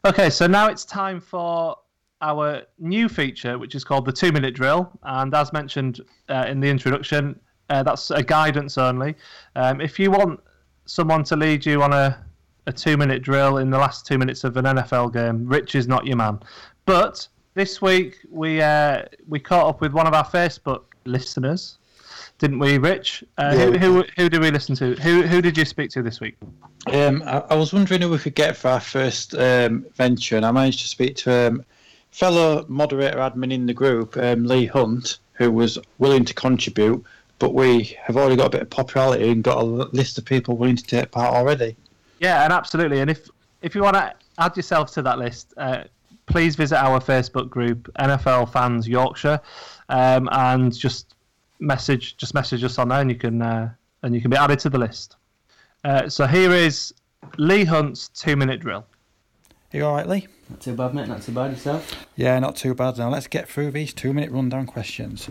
Okay, so now it's time for our new feature, which is called the two minute drill. And as mentioned uh, in the introduction, uh, that's a guidance only. Um, if you want someone to lead you on a, a two minute drill in the last two minutes of an NFL game, Rich is not your man. But this week we uh, we caught up with one of our Facebook listeners, didn't we, Rich? Uh, Yeah, who, who, who did we listen to? Who, who did you speak to this week? Um, I, I was wondering who we could get for our first um, venture, and I managed to speak to um, fellow moderator admin in the group, um, Lee Hunt, who was willing to contribute. But we have already got a bit of popularity and got a list of people willing to take part already. Yeah, and absolutely. And if if you want to add yourself to that list, uh, please visit our Facebook group, NFL Fans Yorkshire, um, and just message just message us on there, and you can uh, and you can be added to the list. Uh, so here is Lee Hunt's two minute drill. Are You all right, Lee? Not too bad, mate. Not too bad yourself. Yeah, not too bad. Now let's get through these two-minute rundown questions.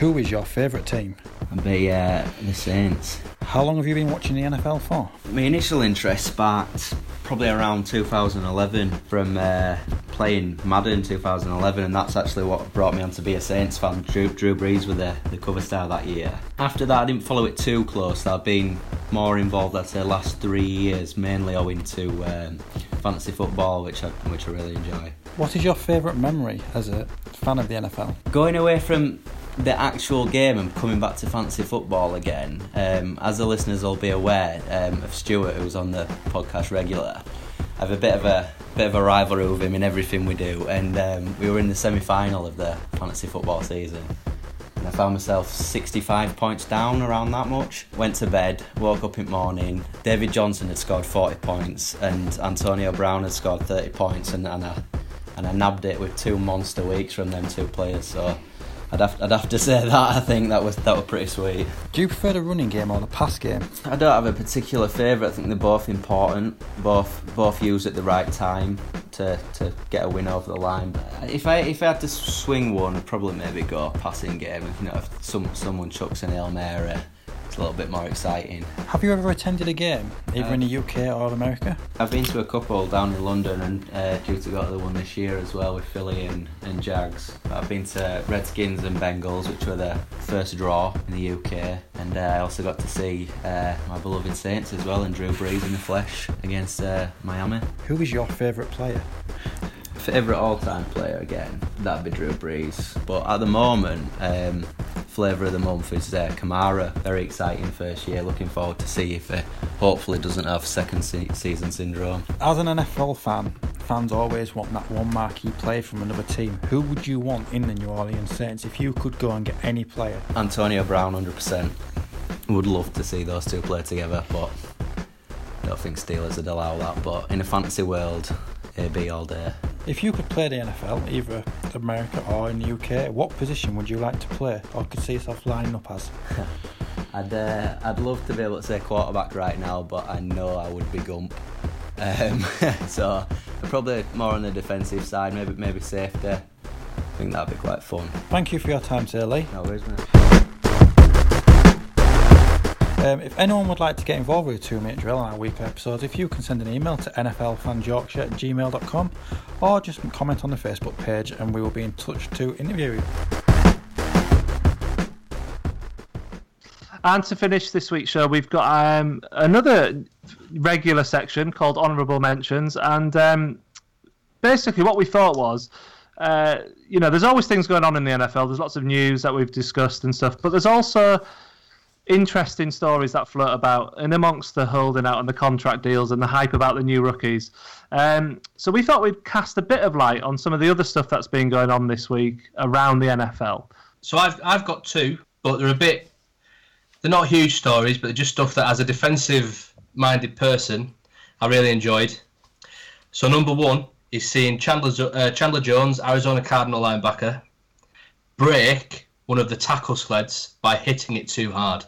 Who is your favourite team? Be uh, the Saints. How long have you been watching the NFL for? My initial interest sparked probably around 2011 from uh, playing Madden 2011, and that's actually what brought me on to be a Saints fan. Drew, Drew Brees was the, the cover star that year. After that, I didn't follow it too close. I've been more involved, I'd say, last three years, mainly owing to um, fantasy football, which I, which I really enjoy. What is your favourite memory as a fan of the NFL? Going away from the actual game and coming back to fantasy football again, um, as the listeners will be aware um, of Stuart, who's on the podcast regular, I have a bit of a bit of a rivalry with him in everything we do, and um, we were in the semi-final of the fantasy football season. And I found myself 65 points down, around that much. Went to bed, woke up in the morning. David Johnson had scored 40 points, and Antonio Brown had scored 30 points, and, and I and I nabbed it with two monster weeks from them two players. So I'd have, I'd have to say that I think that was that was pretty sweet. Do you prefer the running game or the pass game? I don't have a particular favourite. I think they're both important. Both both used at the right time to, to get a win over the line. If I if I had to swing one, I'd probably maybe go passing game. You know, if some someone chucks an hail mary it's a little bit more exciting. Have you ever attended a game, either in the UK or America? I've been to a couple down in London and uh, due to go to the one this year as well with Philly and, and Jags. I've been to Redskins and Bengals, which were the first draw in the UK, and uh, I also got to see uh, my beloved Saints as well and Drew Brees in the flesh against uh, Miami. Who is your favourite player? Favourite all-time player again, that'd be Drew Brees. But at the moment, um, flavour of the month is uh, Kamara. Very exciting first year. Looking forward to see if it hopefully doesn't have second se- season syndrome. As an NFL fan, fans always want that one marquee player from another team. Who would you want in the New Orleans Saints if you could go and get any player? Antonio Brown, 100%. Would love to see those two play together, but I don't think Steelers would allow that. But in a fantasy world, it'd be all day. If you could play the NFL, either America or in the UK, what position would you like to play or could see yourself lining up as? I'd uh, I'd love to be able to say quarterback right now, but I know I would be Gump. Um, so probably more on the defensive side, maybe maybe safety. I think that'd be quite fun. Thank you for your time, Sir Lee. No worries, mate. Um, if anyone would like to get involved with a two minute drill on our weekly episodes, if you can send an email to nflfansyorkshire at gmail.com or just comment on the Facebook page and we will be in touch to interview you. And to finish this week's show, we've got um, another regular section called Honourable Mentions. And um, basically, what we thought was, uh, you know, there's always things going on in the NFL. There's lots of news that we've discussed and stuff. But there's also interesting stories that float about and amongst the holding out and the contract deals and the hype about the new rookies. Um, so we thought we'd cast a bit of light on some of the other stuff that's been going on this week around the NFL. So I've I've got two, but they're a bit. They're not huge stories, but they're just stuff that, as a defensive-minded person, I really enjoyed. So number one is seeing Chandler uh, Chandler Jones, Arizona Cardinal linebacker, break one of the tackle sleds by hitting it too hard.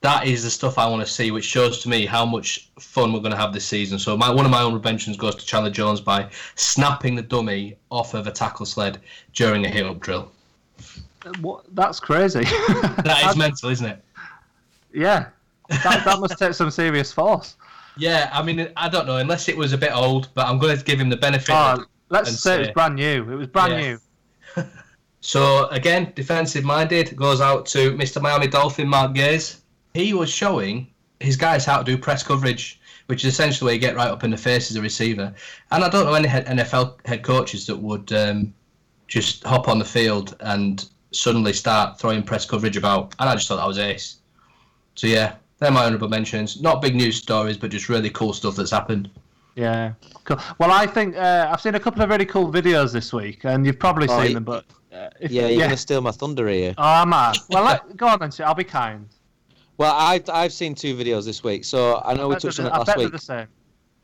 That is the stuff I want to see, which shows to me how much fun we're going to have this season. So my, one of my own mentions goes to Chandler Jones by snapping the dummy off of a tackle sled during a hit-up drill. Uh, what? That's crazy. That is mental, isn't it? Yeah, that, that must take some serious force. Yeah, I mean, I don't know, unless it was a bit old, but I'm going to give him the benefit. Oh, let's and say it was brand new. It was brand Yeah. new. So again, defensive minded goes out to Mr. Miami Dolphin Mark Gase. He was showing his guys how to do press coverage, which is essentially where you get right up in the face as a receiver. And I don't know any NFL head coaches that would um, just hop on the field and suddenly start throwing press coverage about. And I just thought that was ace. So yeah, they're my honourable mentions. Not big news stories, but just really cool stuff that's happened. Yeah. Cool. Well, I think uh, I've seen a couple of really cool videos this week, and you've probably Oh, seen y- them. But uh, if, Yeah, you're going to steal my thunder here. Oh, am I? Well, let, go on then. Stu, I'll be kind. Well, I've, I've seen two videos this week, so I know we bet they're touched on it I last week. the same.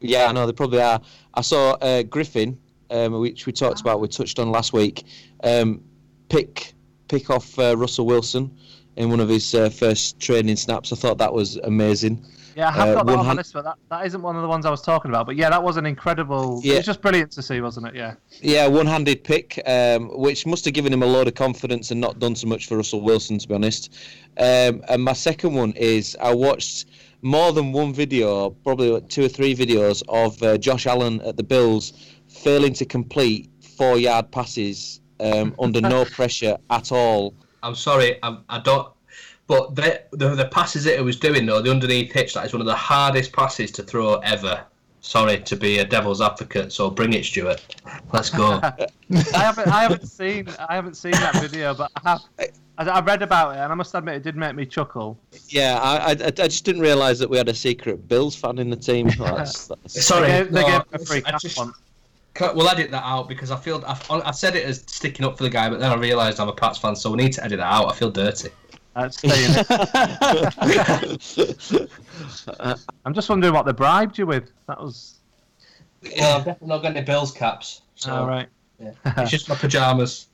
Yeah, I know they probably are. I saw uh, Griffin, um, which we talked about, we touched on last week, um, pick pick off uh, Russell Wilson in one of his uh, first training snaps. I thought that was amazing. Yeah, I have Uh, got that one on my list, but that, that isn't one of the ones I was talking about. But yeah, that was an incredible. It Yeah. was just brilliant to see, wasn't it? Yeah. Yeah, one-handed pick, um, which must have given him a load of confidence and not done so much for Russell Wilson, to be honest. Um, and my second one is I watched more than one video, probably two or three videos of uh, Josh Allen at the Bills failing to complete four-yard passes um, under no pressure at all. I'm sorry, I, I don't. But the, the the passes that it was doing though, the underneath hitch, that is one of the hardest passes to throw ever. Sorry to be a devil's advocate, so bring it, Stuart. Let's go. I haven't. I haven't seen. I haven't seen that video, but I have. I, I read about it, and I must admit, it did make me chuckle. Yeah, I, I, I just didn't realise that we had a secret Bills fan in the team. Well, that's, that's... Sorry, They gave, they no, gave a free I just- once. Cut- We'll edit that out because I feel I, I said it as sticking up for the guy, but then I realised I'm a Pats fan, so we need to edit that out. I feel dirty. That's saying it. I'm just wondering what they bribed you with. That was. Well, I'm definitely not getting any Bills caps. So, All right. Yeah. It's just my pajamas.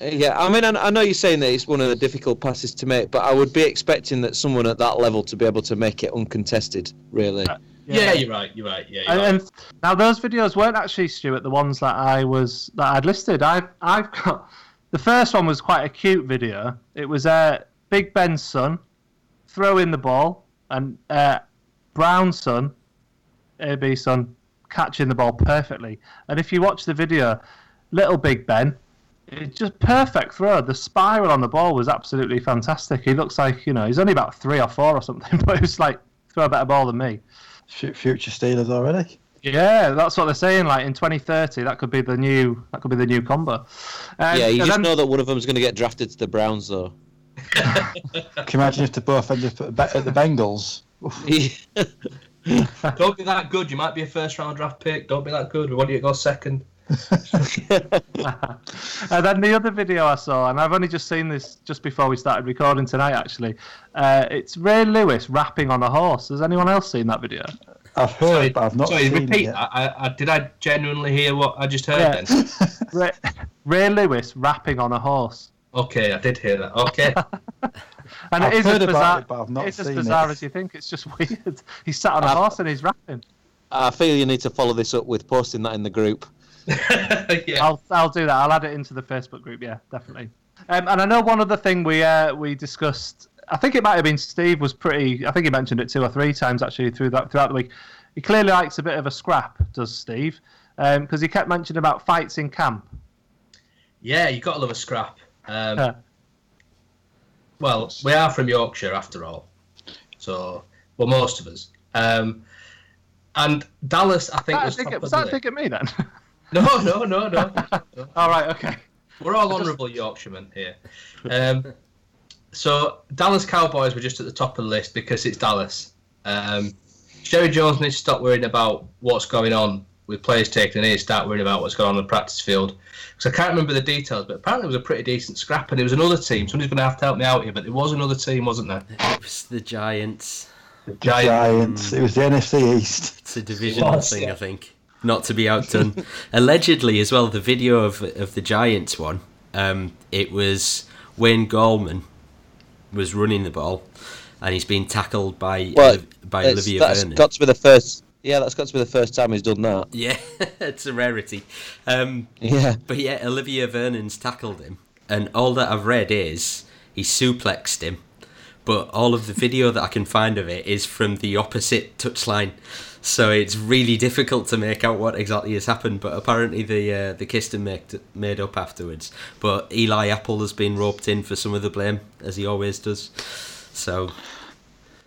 Yeah, I mean, I, I know you're saying that it's one of the difficult passes to make, but I would be expecting that someone at that level to be able to make it uncontested. Really. Yeah, you're right. You're right. Yeah. You're And, right. and now those videos weren't actually Stuart the ones that I was that I'd listed. I've I've got the first one was quite a cute video. It was uh Big Ben's son throwing the ball, and uh, Brown's son, AB son, catching the ball perfectly. And if you watch the video, little Big Ben, it's just perfect throw. The spiral on the ball was absolutely fantastic. He looks like you know he's only about three or four or something, but it was like throw a better ball than me. Future Steelers already. Yeah, that's what they're saying. Like in 2030, that could be the new that could be the new combo. Um, yeah, you just then- know that one of them's going to get drafted to the Browns, though. Can you imagine if they both ended up at at the Bengals? Don't be that good. You might be a first round draft pick. Don't be that good. We want you to go second. and then the other video I saw, and I've only just seen this just before we started recording tonight. Actually, uh, it's Ray Lewis rapping on a horse. Has anyone else seen that video? I've heard, but I've not Sorry, seen it repeat I, I, did I genuinely hear what I just heard Yeah. then? Ray, Ray Lewis rapping on a horse, Okay, I did hear that. Okay. and I've it is heard as about bizarre. it, but I've not it's as bizarre it. as you think. It's just weird. He's sat on a horse and he's rapping. I feel you need to follow this up with posting that in the group. yeah. I'll I'll do that. I'll add it into the Facebook group. Yeah, definitely. Um, and I know one other thing we uh, we discussed. I think it might have been Steve was pretty. I think he mentioned it two or three times actually through that throughout the week. He clearly likes a bit of a scrap, does Steve? Because he kept mentioning about fights in camp. Yeah, you got to love a scrap. Um. Well, we are from Yorkshire after all, so well, most of us. Um, and Dallas, I think, Was was that, a dig, was that a dig at me then? No, no, no, no. All right, okay. We're all honourable Yorkshiremen here. Um, so Dallas Cowboys were just at the top of the list because it's Dallas. Um, Jerry Jones needs to stop worrying about what's going on with players taking an knee and start worrying about what's going on in the practice field. Because I can't remember the details, but apparently it was a pretty decent scrap, and it was another team. Somebody's going to have to help me out here, but it was another team, wasn't there? It was the Giants. The Giants. It was the NFC East. It's a divisional was, thing, yeah. I think. Not to be outdone. Allegedly, as well, the video of of the Giants one. Um, it was Wayne Gallman was running the ball, and he's been tackled by Well, by Olivier that's Vernon. got to be the first. Yeah, that's got to be the first time he's done that. Yeah, it's a rarity. Um, Yeah. But yeah, Olivier Vernon's tackled him. And all that I've read is he suplexed him. But all of the video that I can find of it is from the opposite touchline. So it's really difficult to make out what exactly has happened. But apparently the uh, the Kiston made, made up afterwards. But Eli Apple has been roped in for some of the blame, as he always does. So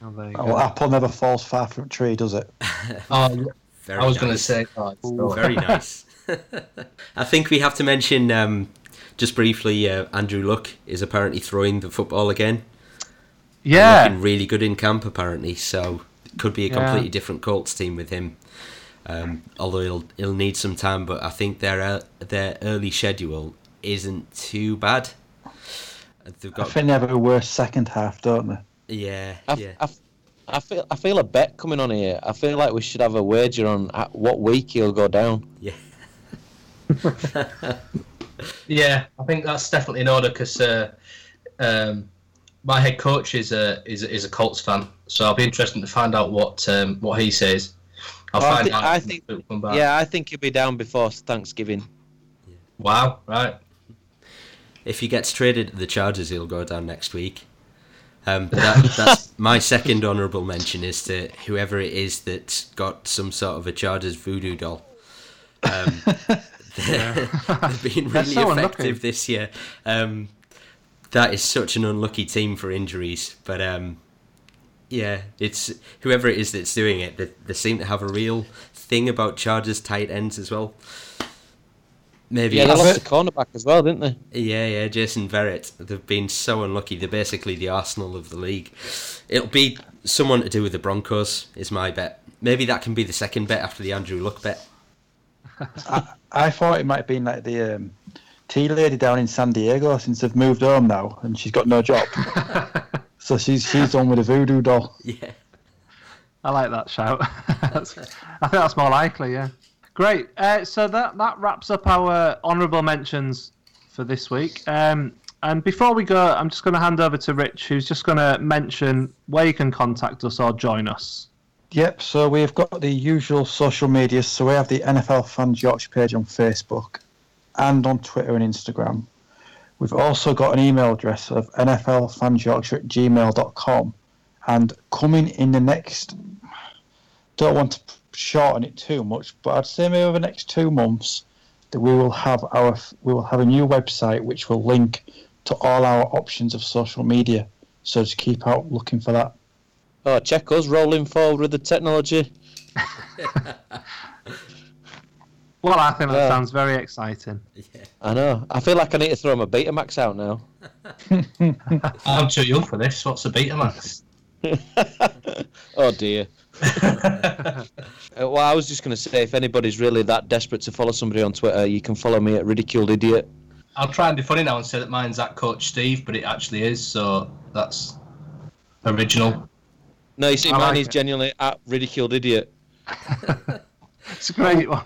Oh, there you Oh, go. apple never falls far from a tree, does it? Oh, Very I was going to say, oh. Very nice. I think we have to mention um, just briefly. Uh, Andrew Luck is apparently throwing the football again. Yeah. looking really good in camp apparently. So it could be a Yeah. completely different Colts team with him. Um, although he'll he'll need some time, but I think their uh, their early schedule isn't too bad. They've I got think they have a worse second half, don't they? Yeah I, yeah. I, I feel I feel a bet coming on here. I feel like we should have a wager on what week he'll go down. Yeah. Yeah, I think that's definitely in order because uh, um, my head coach is a is, is a Colts fan, so I'll be interested to find out what um, what he says. I'll I, find thi- out. I think. come back. Yeah, I think he'll be down before Thanksgiving. Wow. Right. If he gets traded to the Chargers, he'll go down next week. Um, but that, that's my second honourable mention is to whoever it is that's got some sort of a Chargers voodoo doll. Um, they've been really so effective unlucky. this year. Um, that is such an unlucky team for injuries, but um, yeah, it's whoever it is that's doing it. They, they seem to have a real thing about Chargers tight ends as well. Maybe Yeah, they it's- lost the cornerback as well, didn't they? yeah, yeah, Jason Verrett. They've been so unlucky. They're basically the Arsenal of the league. It'll be someone to do with the Broncos, is my bet. Maybe that can be the second bet after the Andrew Luck bet. I thought it might have been like the um, tea lady down in San Diego since they've moved home now and she's got no job. so she's she's done with a voodoo doll. Yeah. I like that shout. That's- I think that's more likely, yeah. Great. Uh, so that, that wraps up our honourable mentions for this week. Um, and before we go, I'm just going to hand over to Rich, who's just going to mention where you can contact us or join us. Yep, so we've got the usual social media. So we have the NFL Fans Yorkshire page on Facebook and on Twitter and Instagram. We've also got an email address of nflfanyorkshire at gmail.com. And coming in the next, don't want to shorten it too much, but I'd say maybe over the next two months that we will have our we will have a new website which will link to all our options of social media. So just keep out looking for that. Oh, check us rolling forward with the technology. Well, I think that Yeah. sounds very exciting. I know. I feel like I need to throw my Betamax out now. I'm too young for this. What's a Betamax? Oh dear. Uh, well, I was just going to say, if anybody's really that desperate to follow somebody on Twitter, you can follow me at ridiculed idiot. I'll try and be funny now and say that mine's at Coach Steve, but it actually is, so that's original. No, you see, I mine like is it. genuinely at ridiculed idiot. It's a great one.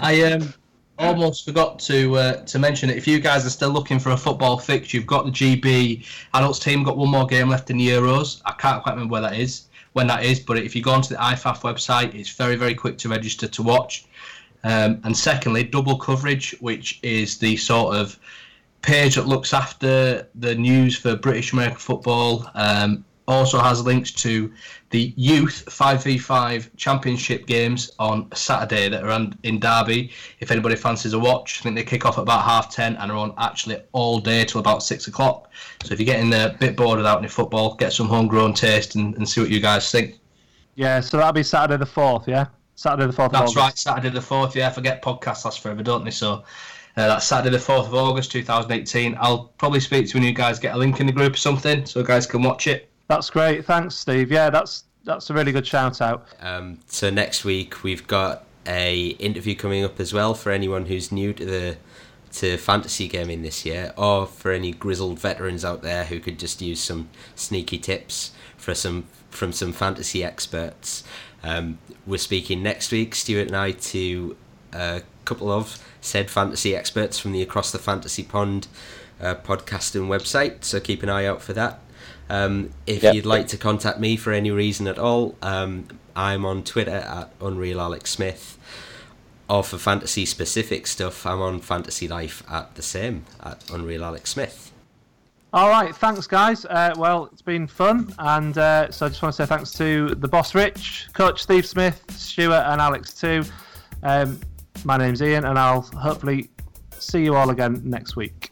I um, almost forgot to uh, to mention it. If you guys are still looking for a football fix, you've got the GB adults team got one more game left in the Euros. I can't quite remember where that is, when that is. But if you go onto the IFAF website, it's very very quick to register to watch. Um, and secondly, double coverage, which is the sort of page that looks after the news for British American football. Um, also has links to the youth 5v5 championship games on Saturday that are on, in Derby. If anybody fancies a watch, I think they kick off at about half 10 and are on actually all day till about 6 o'clock. So if you're getting a bit bored without any football, get some homegrown taste and, and see what you guys think. Yeah, so that'll be Saturday the 4th, yeah? Saturday the 4th That's August. right, Saturday the 4th. Yeah, I forget podcasts last forever, don't they? So uh, that's Saturday the 4th of August 2018. I'll probably speak to when you guys get a link in the group or something so guys can watch it. That's great. Thanks, Steve. Yeah, that's that's a really good shout out. Um, so next week we've got a interview coming up as well for anyone who's new to the to fantasy gaming this year, or for any grizzled veterans out there who could just use some sneaky tips for some from some fantasy experts. Um, we're speaking next week, Stuart and I, to a couple of said fantasy experts from the Across the Fantasy Pond uh, podcast and website. So keep an eye out for that. Um, if Yep. you'd like to contact me for any reason at all, um, I'm on Twitter at Unreal Alex Smith. Or for fantasy specific stuff, I'm on Fantasy Life at the same at Unreal Alex Smith. All right, thanks, guys. Uh, well, it's been fun, and uh, so I just want to say thanks to the boss, Rich, Coach Steve Smith, Stuart, and Alex too. Um, my name's Ian, and I'll hopefully see you all again next week.